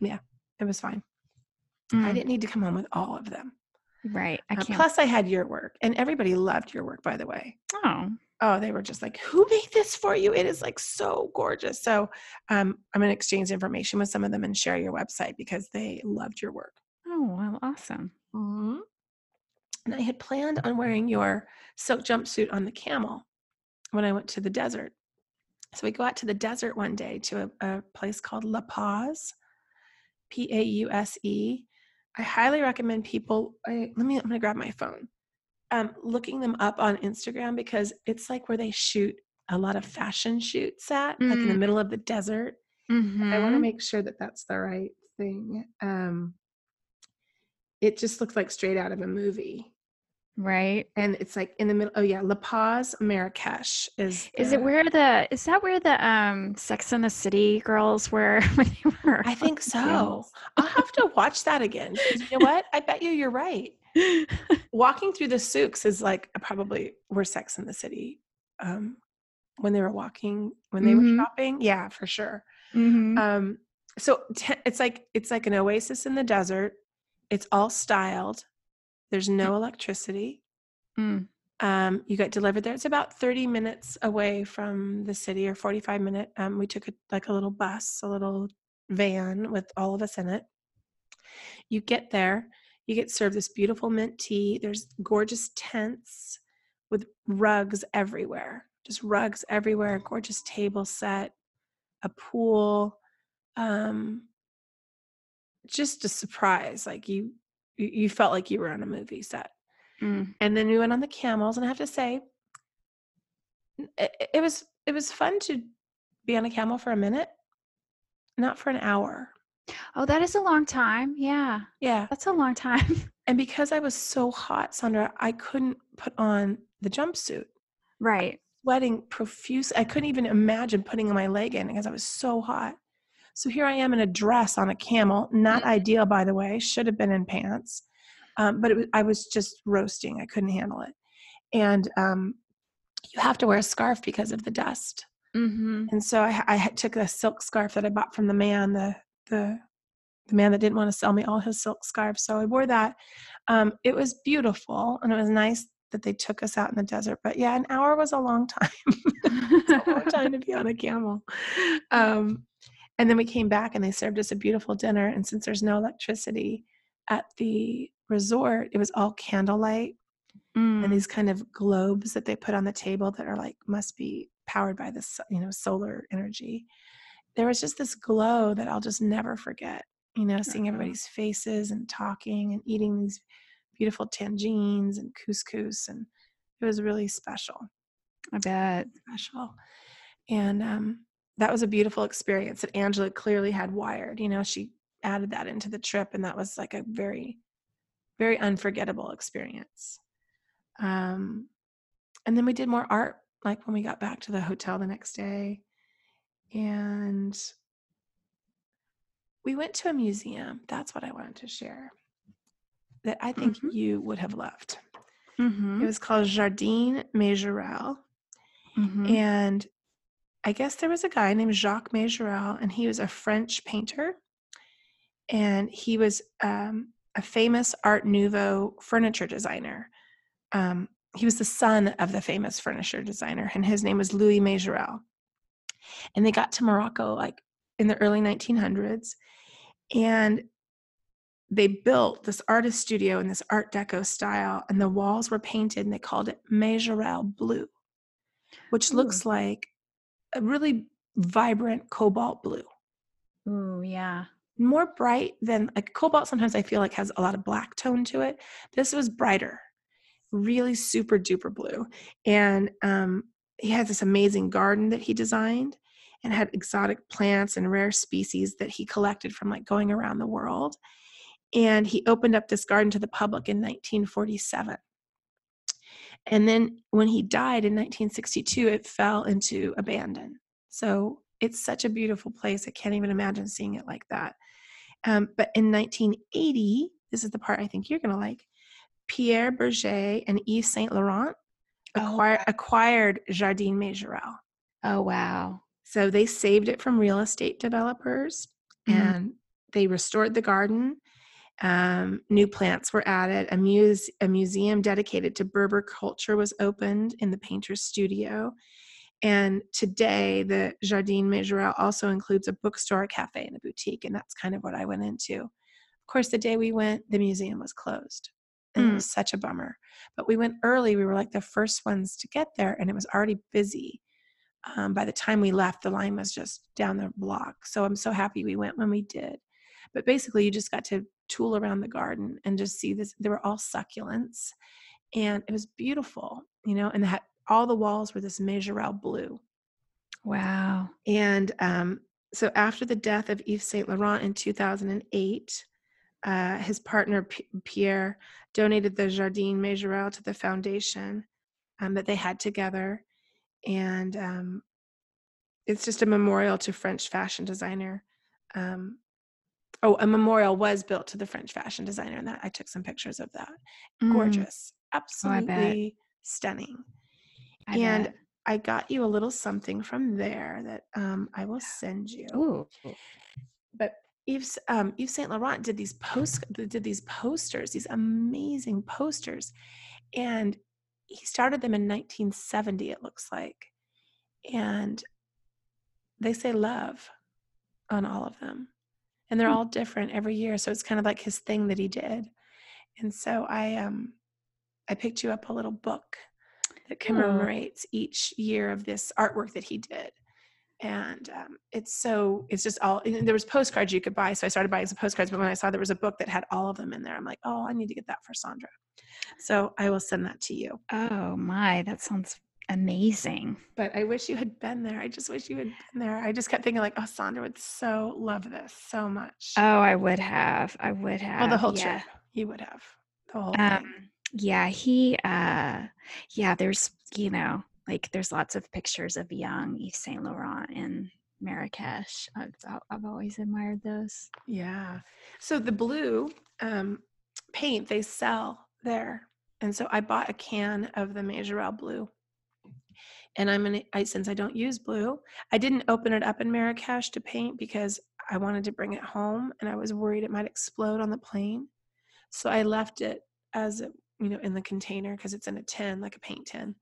yeah it was fine. I Mm, didn't need to come home with all of them. Right. I Uh, plus i had your work and everybody loved your work by the way. Oh, oh they were just like who made this for you? It is like so gorgeous. So um, i'm going to exchange information with some of them and share your website because they loved your work. Oh, well, awesome. and i had planned on wearing your silk jumpsuit on the camel when i went to the desert. So we go out to the desert one day to a, a place called La Pause p-a-u-s-e i highly recommend people I, let me i'm going to grab my phone um, looking them up on instagram because it's like where they shoot a lot of fashion shoots at like in the Mm. middle of the desert I want to make sure that that's the right thing. Um, it just looks like straight out of a movie, Right. and it's like in the middle. Oh yeah, La Pause, Marrakesh is. Is it where the is that where the um Sex and the City girls were when they were? I think so. I'll have to watch that again. You know what? I bet you you're right. Walking through the souks is like probably where Sex in the City. Um, when they were walking, when they Mhm. were shopping, yeah, for sure. Mhm. um so te- it's like it's like an oasis in the desert it's all styled there's no electricity Mm. um you get delivered there it's about 30 minutes away from the city or 45 minute um we took a, like a little bus a little van with all of us in it you get there you get served this beautiful mint tea. There's gorgeous tents with rugs everywhere just rugs everywhere a gorgeous table set a pool um just a surprise like you you you felt like you were on a movie set. Mm. and then we went on the camels and i have to say it, it was it was fun to be on a camel for a minute not for an hour Oh, that is a long time. Yeah, yeah that's a long time. and because i was so hot sondra i couldn't put on the jumpsuit right. sweating profuse i couldn't even imagine putting my leg in because i was so hot so here i am in a dress on a camel not ideal by the way should have been in pants um, but it was, i was just roasting i couldn't handle it and um, you have to wear a scarf because of the dust Mm-hmm. and so I, I took a silk scarf that I bought from the man, the the the man that didn't want to sell me all his silk scarves. So I wore that. Um, it was beautiful, and it was nice that they took us out in the desert. But yeah, an hour was a long time. it's a long time to be on a camel. Um, and then we came back, and they served us a beautiful dinner. And since there's no electricity at the resort, it was all candlelight Mm. and these kind of globes that they put on the table that are like must be powered by this you know solar energy there was just this glow that i'll just never forget you know seeing Uh-huh. everybody's faces and talking and eating these beautiful tangines and couscous and it was really special I bet. special and um that was a beautiful experience that angela clearly had wired you know she added that into the trip and that was like a very very unforgettable experience. Um, and then we did more art, like when we got back to the hotel the next day. And we went to a museum. That's what I wanted to share that I think Mhm. you would have loved. Mm-hmm. It was called Jardin Majorelle. Mm-hmm. And I guess there was a guy named Jacques Majorelle, and he was a French painter. And he was um, a famous Art Nouveau furniture designer. Um, he was the son of the famous furniture designer, and his name was Louis Majorelle. And they got to Morocco like in the early 1900s, and they built this artist studio in this Art Deco style, and the walls were painted, and they called it Majorelle Blue, which looks like a really vibrant cobalt blue. Ooh, yeah. more bright than like cobalt sometimes i feel like has a lot of black tone to it. This was brighter really super duper blue and um, he had this amazing garden that he designed and had exotic plants and rare species that he collected from like going around the world. And he opened up this garden to the public in 1947 and then when he died in 1962 it fell into abandon. So it's such a beautiful place. I can't even imagine seeing it like that. Um, but in 1980, this is the part I think you're going to like. Pierre Bergé and Yves Saint Laurent Oh, acquired, acquired Jardin Majorelle. Oh, wow. So they saved it from real estate developers Mhm. and they restored the garden. Um, new plants were added. A, muse- a museum dedicated to Berber culture was opened in the painter's studio. And today, the Jardin Majorelle also includes a bookstore, a cafe, and a boutique. And that's kind of what I went into. Of course, the day we went, the museum was closed. And it Mm. was such a bummer. But we went early. We were like the first ones to get there, and it was already busy. Um, by the time we left, the line was just down the block. So I'm so happy we went when we did. But basically, you just got to tool around the garden and just see this. They were all succulents, and it was beautiful, you know. And had, all the walls were this Majorelle blue. Wow. And um, so after the death of Yves Saint Laurent in 2008, uh, his partner P- Pierre donated the Jardin Majorelle to the foundation um, that they had together. And um, it's just a memorial to French fashion designer. Um, oh, a memorial was built to the French fashion designer, and that I took some pictures of that. Mm, Gorgeous, bet. absolutely stunning. I and bet. I got you a little something from there that um, I will send you. Ooh. Yves, um, Yves Saint Laurent did these post did these posters, these amazing posters, and he started them in 1970. It looks like, and they say love on all of them, and they're Hmm. all different every year. So it's kind of like his thing that he did. And so I um I picked you up a little book that commemorates each year of this artwork that he did and um, it's so it's just all there was postcards you could buy so i started buying some postcards but when i saw there was a book that had all of them in there i'm like oh i need to get that for sondra so i will send that to you Oh, my. That sounds amazing. but i wish you had been there i just wish you had been there i just kept thinking like oh sondra would so love this so much Oh, I would have. I would have. well the whole yeah. trip you would have the whole thing Um, yeah, he, uh, yeah, there's, you know, like there's lots of pictures of young Yves Saint Laurent in Marrakesh. I've, I've always admired those. Yeah. So the blue um, paint they sell there, and so I bought a can of the Majorelle blue. And I'm gonna, I, since I don't use blue, I didn't open it up in Marrakesh to paint because I wanted to bring it home, and I was worried it might explode on the plane. So I left it as you know, in the container because it's in a tin, like a paint tin,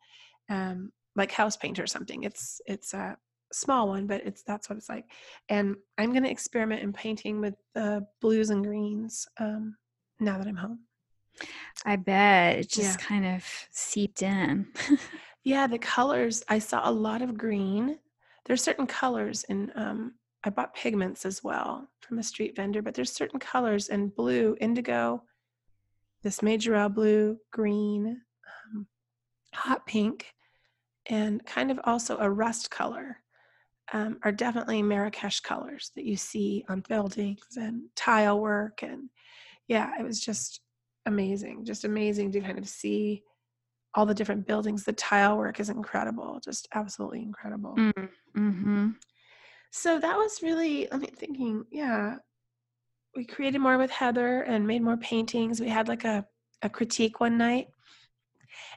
um, like house paint or something. It's it's a small one, but it's that's what it's like and I'm going to experiment in painting with the blues and greens um, now that I'm home. I bet it Yeah. just kind of seeped in. Yeah, the colors. I saw a lot of green. There's certain colors, and um, I bought pigments as well from a street vendor. But there's certain colors in blue, indigo, this Majorelle blue, green, um, hot pink, and kind of also a rust color. Um, are definitely Marrakesh colors that you see on buildings and tile work, and yeah, it was just amazing, just amazing to kind of see all the different buildings. The tile work is incredible, just absolutely incredible. Mm, mm-hmm. So that was really, I mean, thinking, yeah, we created more with Heather and made more paintings. We had like a, a critique one night.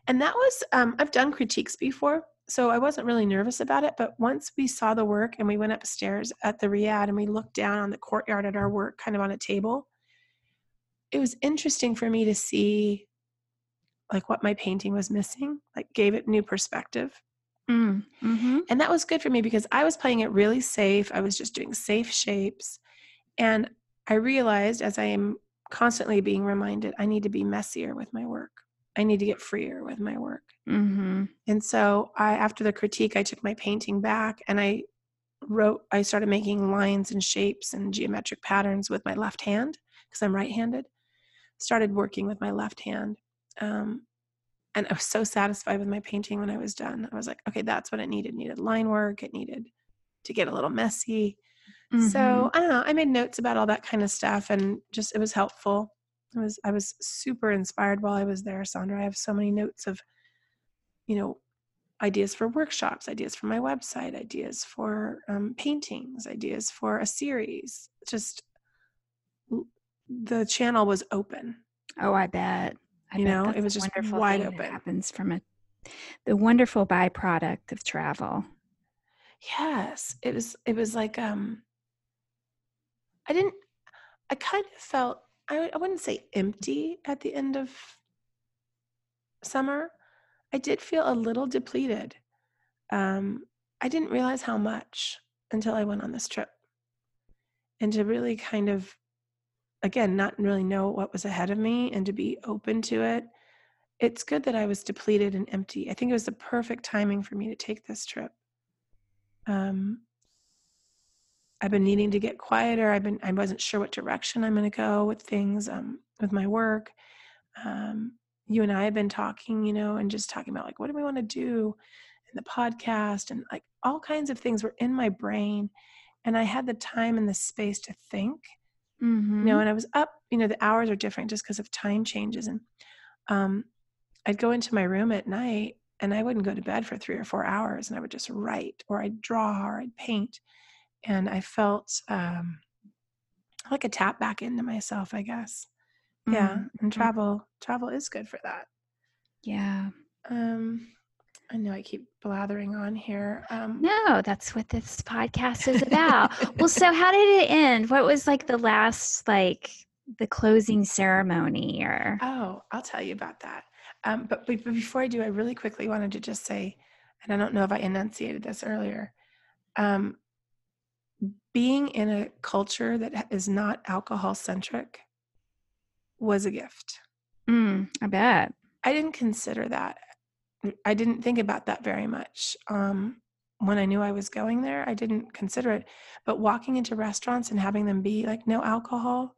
And that was, um, I've done critiques before, so I wasn't really nervous about it. But once we saw the work and we went upstairs at the Riad and we looked down on the courtyard at our work, kind of on a table, it was interesting for me to see like what my painting was missing, like gave it new perspective. Mm, mm-hmm. And that was good for me because I was playing it really safe. I was just doing safe shapes. And I realized as I am constantly being reminded, I need to be messier with my work. I need to get freer with my work. Mm-hmm. And so I after the critique, I took my painting back and I wrote I started making lines and shapes and geometric patterns with my left hand because I'm right-handed. Started working with my left hand. Um, and I was so satisfied with my painting when I was done. I was like, okay, that's what it needed. It needed line work. It needed to get a little messy. Mm-hmm. So I don't know. I made notes about all that kind of stuff, and just it was helpful. I was I was super inspired while I was there, Sondra. I have so many notes of, you know, ideas for workshops, ideas for my website, ideas for um, paintings, ideas for a series. Just the channel was open. Oh, I bet. I You bet know, it was just wonderful wide open. happens from a the wonderful byproduct of travel. Yes, it was. It was like um. I didn't. I kind of felt. I, I wouldn't say empty at the end of summer. I did feel a little depleted. Um, I didn't realize how much until I went on this trip, and to really kind of, again, not really know what was ahead of me, and to be open to it. It's good that I was depleted and empty. I think it was the perfect timing for me to take this trip um, I've been needing to get quieter. I've been I wasn't sure what direction I'm going to go with things um, with my work. Um, you and I have been talking, you know, and just talking about like what do we want to do in the podcast and like all kinds of things were in my brain, and I had the time and the space to think. Mm-hmm. You know, and I was up. You know, the hours are different just because of time changes, and um, I'd go into my room at night and I wouldn't go to bed for three or four hours and I would just write or I'd draw or I'd paint. And I felt um, like a tap back into myself, I guess. Yeah. And travel, travel is good for that. Yeah. Um, I know I keep blathering on here. Um, No, that's what this podcast is about. well, so how did it end? What was like the last like the closing ceremony or Oh, I'll tell you about that. Um, but, but before I do, I really quickly wanted to just say, and I don't know if I enunciated this earlier, um, being in a culture that is not alcohol centric was a gift. Mm, I bet. I didn't consider that. I didn't think about that very much. Um, when I knew I was going there, I didn't consider it. But walking into restaurants and having them be like no alcohol,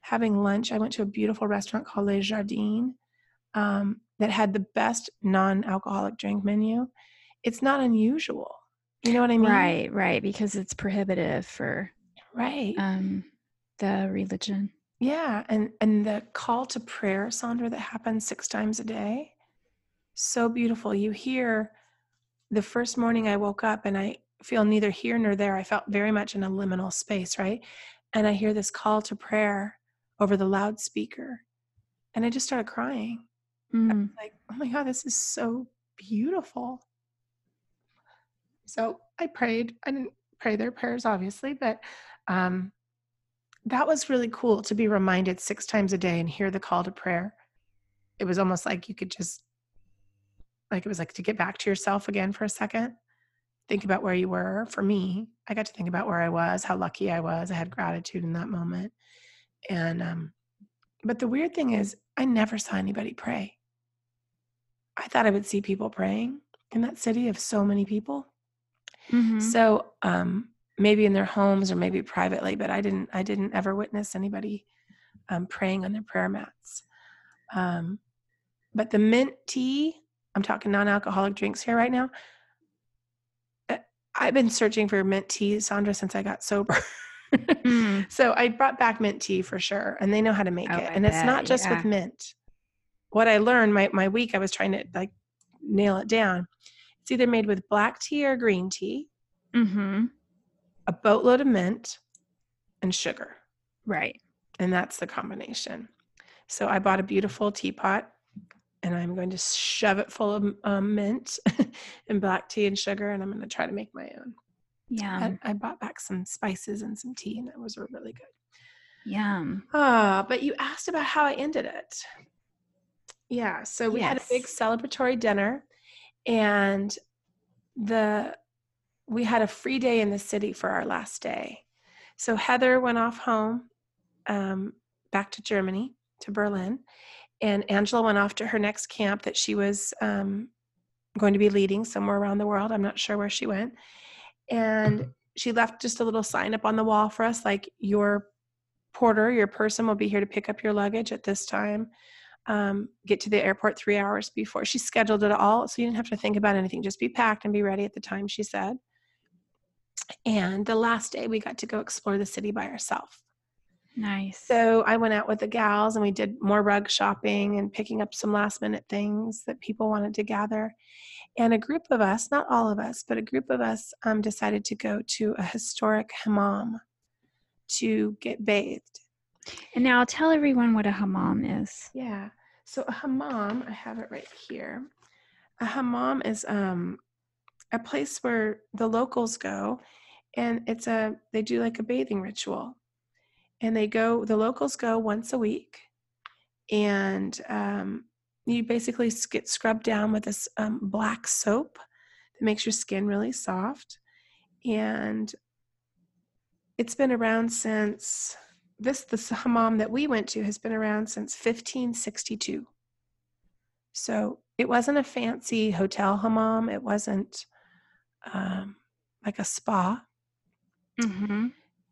having lunch, I went to a beautiful restaurant called Les Jardins um, that had the best non alcoholic drink menu. It's not unusual. You know what I mean? Right, right, because it's prohibitive for Right. um the religion. Yeah, and and the call to prayer, Sondra, that happens six times a day, so beautiful. You hear the first morning I woke up and I feel neither here nor there. I felt very much in a liminal space, right? And I hear this call to prayer over the loudspeaker, and I just started crying. Mm, Like, oh my God, this is so beautiful. So I prayed. I didn't pray their prayers, obviously, but um, that was really cool to be reminded six times a day and hear the call to prayer. It was almost like you could just, like, it was like to get back to yourself again for a second. Think about where you were. For me, I got to think about where I was, how lucky I was. I had gratitude in that moment. And, um, but the weird thing is, I never saw anybody pray. I thought I would see people praying in that city of so many people. Mhm. So um, maybe in their homes or maybe privately, but I didn't. I didn't ever witness anybody um, praying on their prayer mats. Um, but the mint tea, I'm talking non-alcoholic drinks here right now. uh, I've been searching for mint tea, Sondra, since I got sober. Mm. so I brought back mint tea for sure, and they know how to make Oh, it. I and it's not just yeah. with mint. What I learned my my week, I was trying to like nail it down. It's either made with black tea or green tea, Mm-hmm. a boatload of mint, and sugar. Right. and that's the combination. So I bought a beautiful teapot, and I'm going to shove it full of um, mint and black tea and sugar, and I'm going to try to make my own. Yeah. I, I bought back some spices and some tea, and that was really good. Yum. Ah, but you asked about how I ended it. Yeah, so we had a big celebratory dinner, and the we had a free day in the city for our last day. So Heather went off home, um, back to Germany to Berlin, and Angela went off to her next camp that she was um, going to be leading somewhere around the world. I'm not sure where she went, and she left just a little sign up on the wall for us, like your porter, your person will be here to pick up your luggage at this time. Um, get to the airport three hours before. She scheduled it all, so you didn't have to think about anything. Just be packed and be ready at the time, she said. And the last day, we got to go explore the city by ourselves. Nice. So I went out with the gals and we did more rug shopping and picking up some last minute things that people wanted to gather. And a group of us, not all of us, but a group of us um, decided to go to a historic hammam to get bathed. And now I'll tell everyone what a hammam is. Yeah. So a hammam, I have it right here. A hammam is um a place where the locals go and it's a they do like a bathing ritual. And they go the locals go once a week and um you basically get scrubbed down with this um, black soap that makes your skin really soft and it's been around since this the hammam that we went to has been around since 1562 so it wasn't a fancy hotel hammam. It wasn't um, like a spa. Mm-hmm.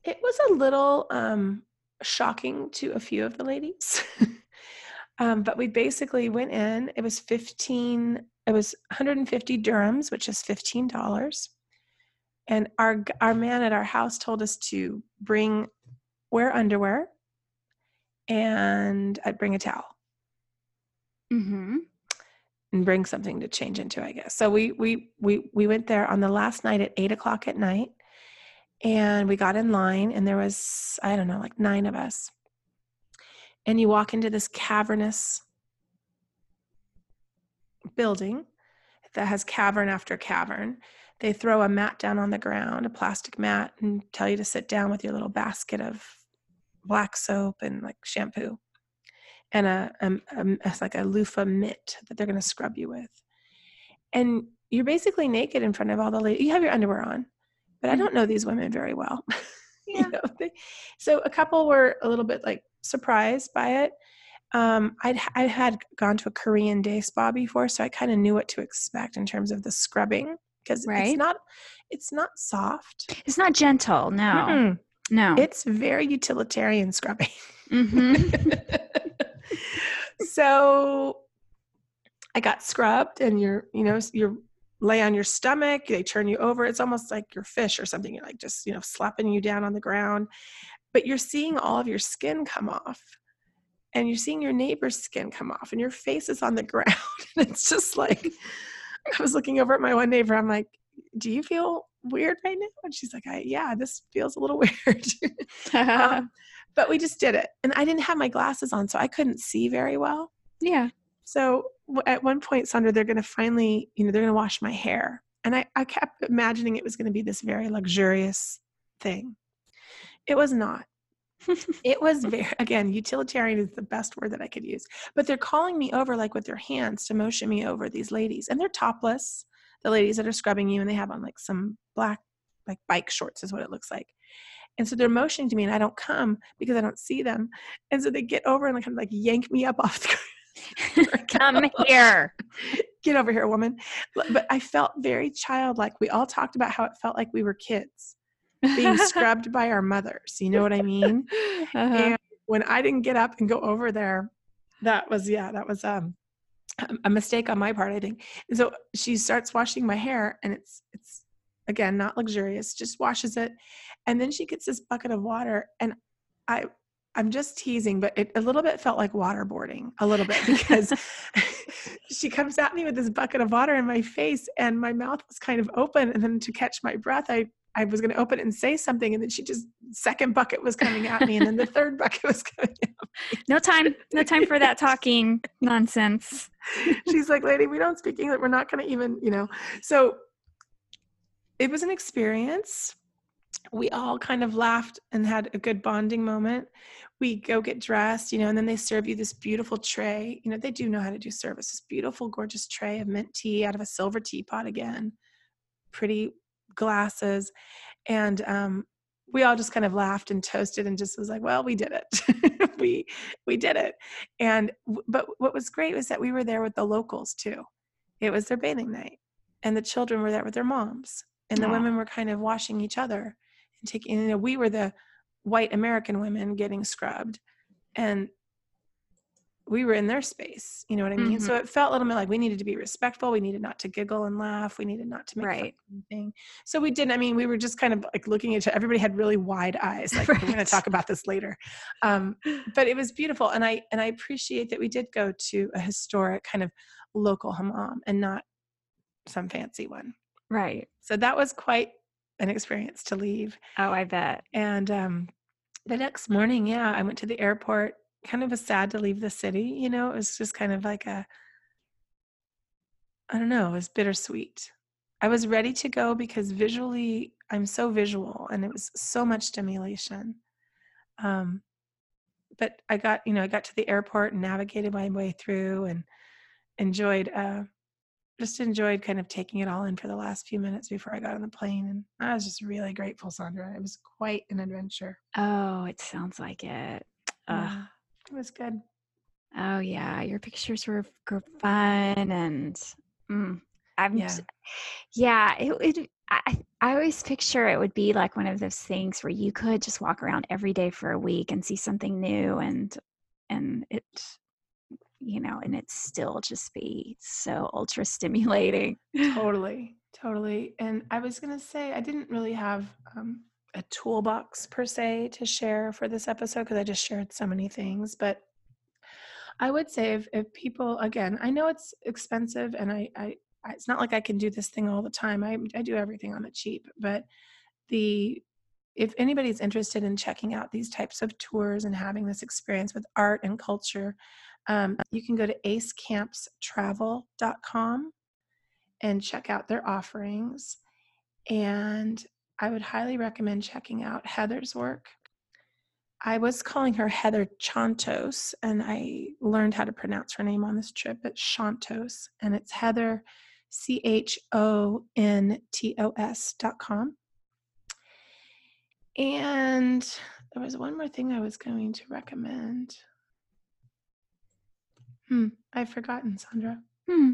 it was a little um, shocking to a few of the ladies. Um, but we basically went in. It was 15 it was 150 dirhams which is $15 and our our man at our house told us to bring wear underwear and i'd bring a towel. Mm-hmm. and bring something to change into i guess. So we we we we went there on the last night at eight o'clock at night and we got in line and there was i don't know like nine of us. And you walk into this cavernous building that has cavern after cavern. They throw a mat down on the ground a plastic mat and tell you to sit down with your little basket of black soap and like shampoo and a, um um it's like a loofah mitt that they're going to scrub you with and you're basically naked in front of all the ladies you have your underwear on but i don't know these women very well Yeah. you know they, so a couple were a little bit like surprised by it um, I'd, I had gone to a Korean day spa before, so I kind of knew what to expect in terms of the scrubbing because Right. it's not it's not soft. It's not gentle. No. Mm-mm. No. It's very utilitarian scrubbing. mm-hmm. so I got scrubbed, and you're, you know, you're lay on your stomach. They turn you over. It's almost like you're fish or something. You're like just, you know, slapping you down on the ground, but you're seeing all of your skin come off, and you're seeing your neighbor's skin come off, and your face is on the ground. and it's just like I was looking over at my one neighbor. I'm like, "Do you feel weird right now?" And she's like, "I yeah, this feels a little weird." um, but we just did it and i didn't have my glasses on so i couldn't see very well yeah. so w- at one point sondra they're going to finally you know they're going to wash my hair and I, I kept imagining it was going to be this very luxurious thing it was not it was very again utilitarian is the best word that i could use but they're calling me over like with their hands to motion me over these ladies and they're topless the ladies that are scrubbing you and they have on like some black like bike shorts is what it looks like and so they're motioning to me and i don't come because i don't see them and so they get over and like kind of like yank me up off the. Come here. get over here woman but i felt very childlike we all talked about how it felt like we were kids being scrubbed by our mothers you know what i mean Uh-huh. and when i didn't get up and go over there that was yeah that was um a- mistake on my part i think and so she starts washing my hair and it's it's again not luxurious just washes it And then she gets this bucket of water, and I I'm just teasing, but it a little bit felt like waterboarding a little bit because she comes at me with this bucket of water in my face and my mouth was kind of open. And then to catch my breath, I, I was going to open it and say something. And then she just, second bucket was coming at me. And then the third bucket was coming at me. No time, no time for that talking nonsense. She's like, lady, we don't speak English. We're not going to even, you know. So it was an experience we all kind of laughed and had a good bonding moment. We go get dressed, you know, and then they serve you this beautiful tray. You know, they do know how to do service. This beautiful, gorgeous tray of mint tea out of a silver teapot again, pretty glasses. And um, we all just kind of laughed and toasted and just was like, well, we did it. we we did it. And but what was great was that we were there with the locals too. It was their bathing night. And the children were there with their moms. And the women were kind of washing each other and taking you know we were the white american women getting scrubbed and we were in their space you know what i mean so it felt a little bit like we needed to be respectful we needed not to giggle and laugh we needed not to make Right. anything so we didn't i mean we were just kind of like looking at everybody had really wide eyes like we're going to talk about this later um, but it was beautiful and i and i appreciate that we did go to a historic kind of local hammam and not some fancy one Right. so that was quite an experience to leave Oh, I bet. and um, the next morning, yeah, I went to the airport. Kind of was sad to leave the city. You know, it was just kind of like a, I don't know, it was bittersweet. I was ready to go because visually, I'm so visual and it was so much stimulation. Um, but I got, you know, I got to the airport and navigated my way through and enjoyed, uh, just enjoyed kind of taking it all in for the last few minutes before I got on the plane. And I was just really grateful, Sondra. It was quite an adventure. Oh, it sounds like it. Yeah, it was good. Oh yeah, your pictures were fun and mm, I'm Yeah. s- yeah. It, I I always picture it would be like one of those things where you could just walk around every day for a week and see something new and and it you know and it still just be so ultra stimulating. Totally, totally. And I was going to say, I didn't really have um, a toolbox per se to share for this episode because I just shared so many things. But I would say if, if people, again, I know it's expensive and I, I, it's not like I can do this thing all the time. I, I do everything on the cheap, but the, if anybody's interested in checking out these types of tours and having this experience with art and culture, um, you can go to acecampstravel.com and check out their offerings. And I would highly recommend checking out Heather's work. I was calling her Heather Chantos, and I learned how to pronounce her name on this trip. It's Chontos, and it's Heather, C H O N T O S dot com. And there was one more thing I was going to recommend. Hmm, I've forgotten, Sondra. Hmm.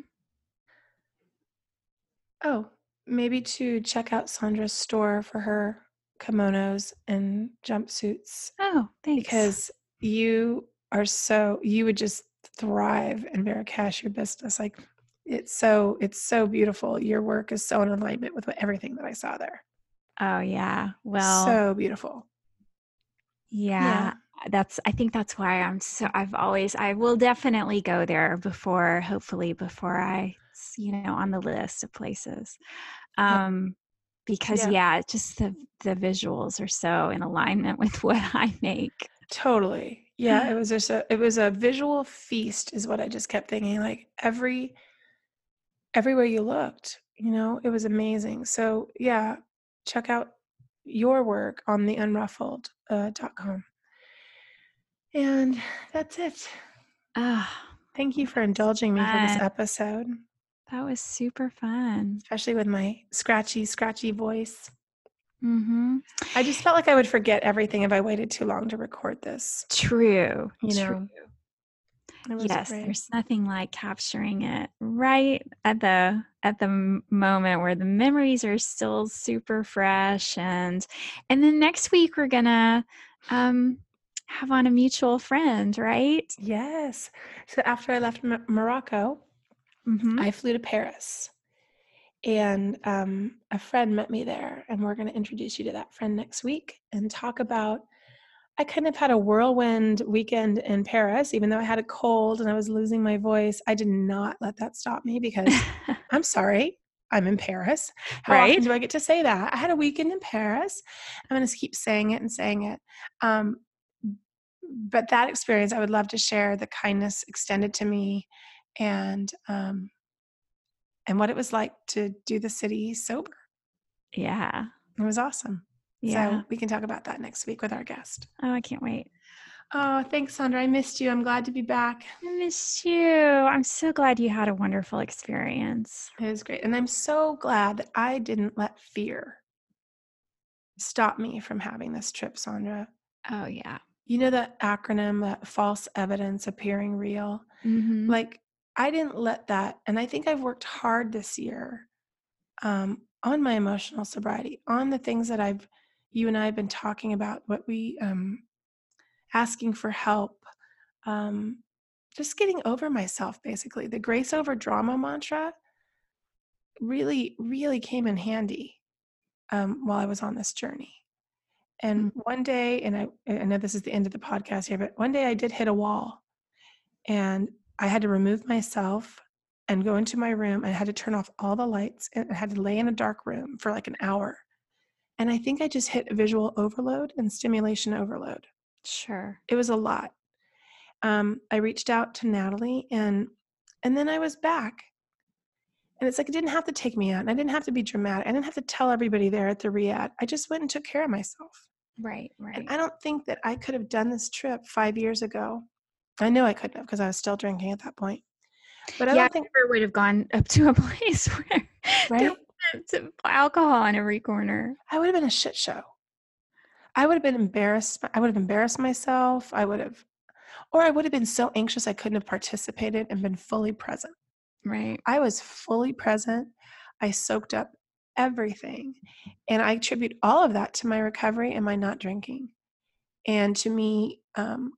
Oh, maybe to check out Sondra's store for her kimonos and jumpsuits Oh, thanks. because you are so you would just thrive in Marrakesh, your business. Like it's so it's so beautiful. Your work is so in alignment with what, everything that I saw there. oh yeah. Well, so beautiful. Yeah, that's I think that's why I'm so I've always I will definitely go there before hopefully before I s- you know on the list of places. Um because Yeah. yeah, just the the visuals are so in alignment with what I make. Totally. Yeah, it was just a it was a visual feast is what I just kept thinking. Like every everywhere you looked, you know, it was amazing. So yeah, check out your work on the unruffled uh, dot com. And that's it. Ah, Thank you for indulging me for this episode, that was super fun. especially with my scratchy, scratchy voice. Mm-hmm. I just felt like I would forget everything if I waited too long to record this. True. You know, true. Yes great. there's nothing like capturing it right at the at the moment where the memories are still super fresh and and then next week we're gonna um have on a mutual friend right Yes. So after I left Mo- Morocco, Mhm. I flew to Paris. And um, a friend met me there, and we're going to introduce you to that friend next week and talk about. I kind of had a whirlwind weekend in Paris, even though I had a cold and I was losing my voice. I did not let that stop me because I'm sorry, I'm in Paris. How Right. often do I get to say that? I had a weekend in Paris. I'm going to keep saying it and saying it. Um, but that experience, I would love to share the kindness extended to me, and um, and what it was like to do the city sober. yeah. It was awesome. Yeah. So we can talk about that next week with our guest. oh, I can't wait. Oh, thanks, Sondra. I missed you. I'm glad to be back. I missed you. I'm so glad you had a wonderful experience. It was great. And I'm so glad that I didn't let fear stop me from having this trip, Sondra. Oh, yeah. You know that acronym, that false evidence appearing real? Mm-hmm. Like, I didn't let that. And I think I've worked hard this year um, on my emotional sobriety, on the things that I've, you and I have been talking about, what we, um, asking for help, um, just getting over myself, basically. The grace over drama mantra really, really came in handy um, while I was on this journey. And one day, and I, I know this is the end of the podcast here, but one day I did hit a wall and I had to remove myself and go into my room. I had to turn off all the lights and I had to lay in a dark room for like an hour. And I think I just hit visual overload and stimulation overload. Sure. It was a lot. Um, I reached out to Natalie and and then I was back. And it's like it didn't have to take me out. And I didn't have to be dramatic. I didn't have to tell everybody there at the Riad. I just went and took care of myself. Right. Right. And I don't think that I could have done this trip five years ago. I knew I couldn't have because I was still drinking at that point. But I yeah, don't think I never would have gone up to a place where right. alcohol on every corner. I would have been a shit show. I would have been embarrassed. I would have embarrassed myself. I would have, or I would have been so anxious I couldn't have participated and been fully present. Right. I was fully present. I soaked up everything. And I attribute all of that to my recovery and my not drinking. And to me, um,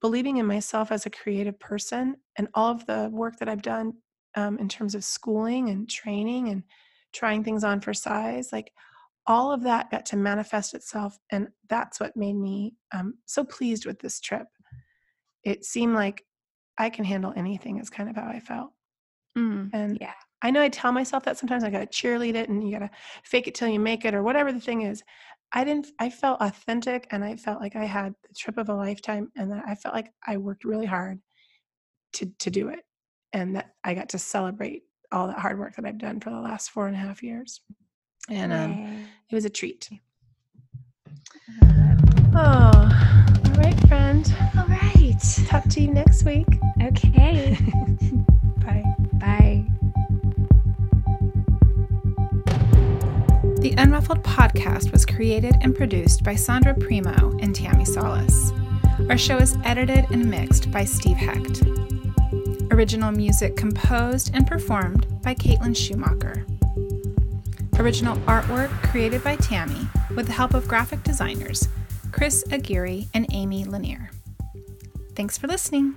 believing in myself as a creative person and all of the work that I've done um, in terms of schooling and training and trying things on for size, like all of that got to manifest itself. And that's what made me um, so pleased with this trip. It seemed like I can handle anything, is kind of how I felt. Mm, And yeah. I know I tell myself that sometimes I gotta cheerlead it and you gotta fake it till you make it or whatever the thing is. I didn't I felt authentic and I felt like I had the trip of a lifetime and that I felt like I worked really hard to to do it. And that I got to celebrate all that hard work that I've done for the last four and a half years. And um, it was a treat. I love it. Oh, all right, friend. All right. Talk to you next week. Okay. Bye. Bye. The Unruffled podcast was created and produced by Sondra Primeaux and Tammi Salas. Our show is edited and mixed by Steve Hecht. Original music composed and performed by Caitlin Schumacher. Original artwork created by Tammi with the help of graphic designers Chris Aguirre and Amy Lanier. Thanks for listening.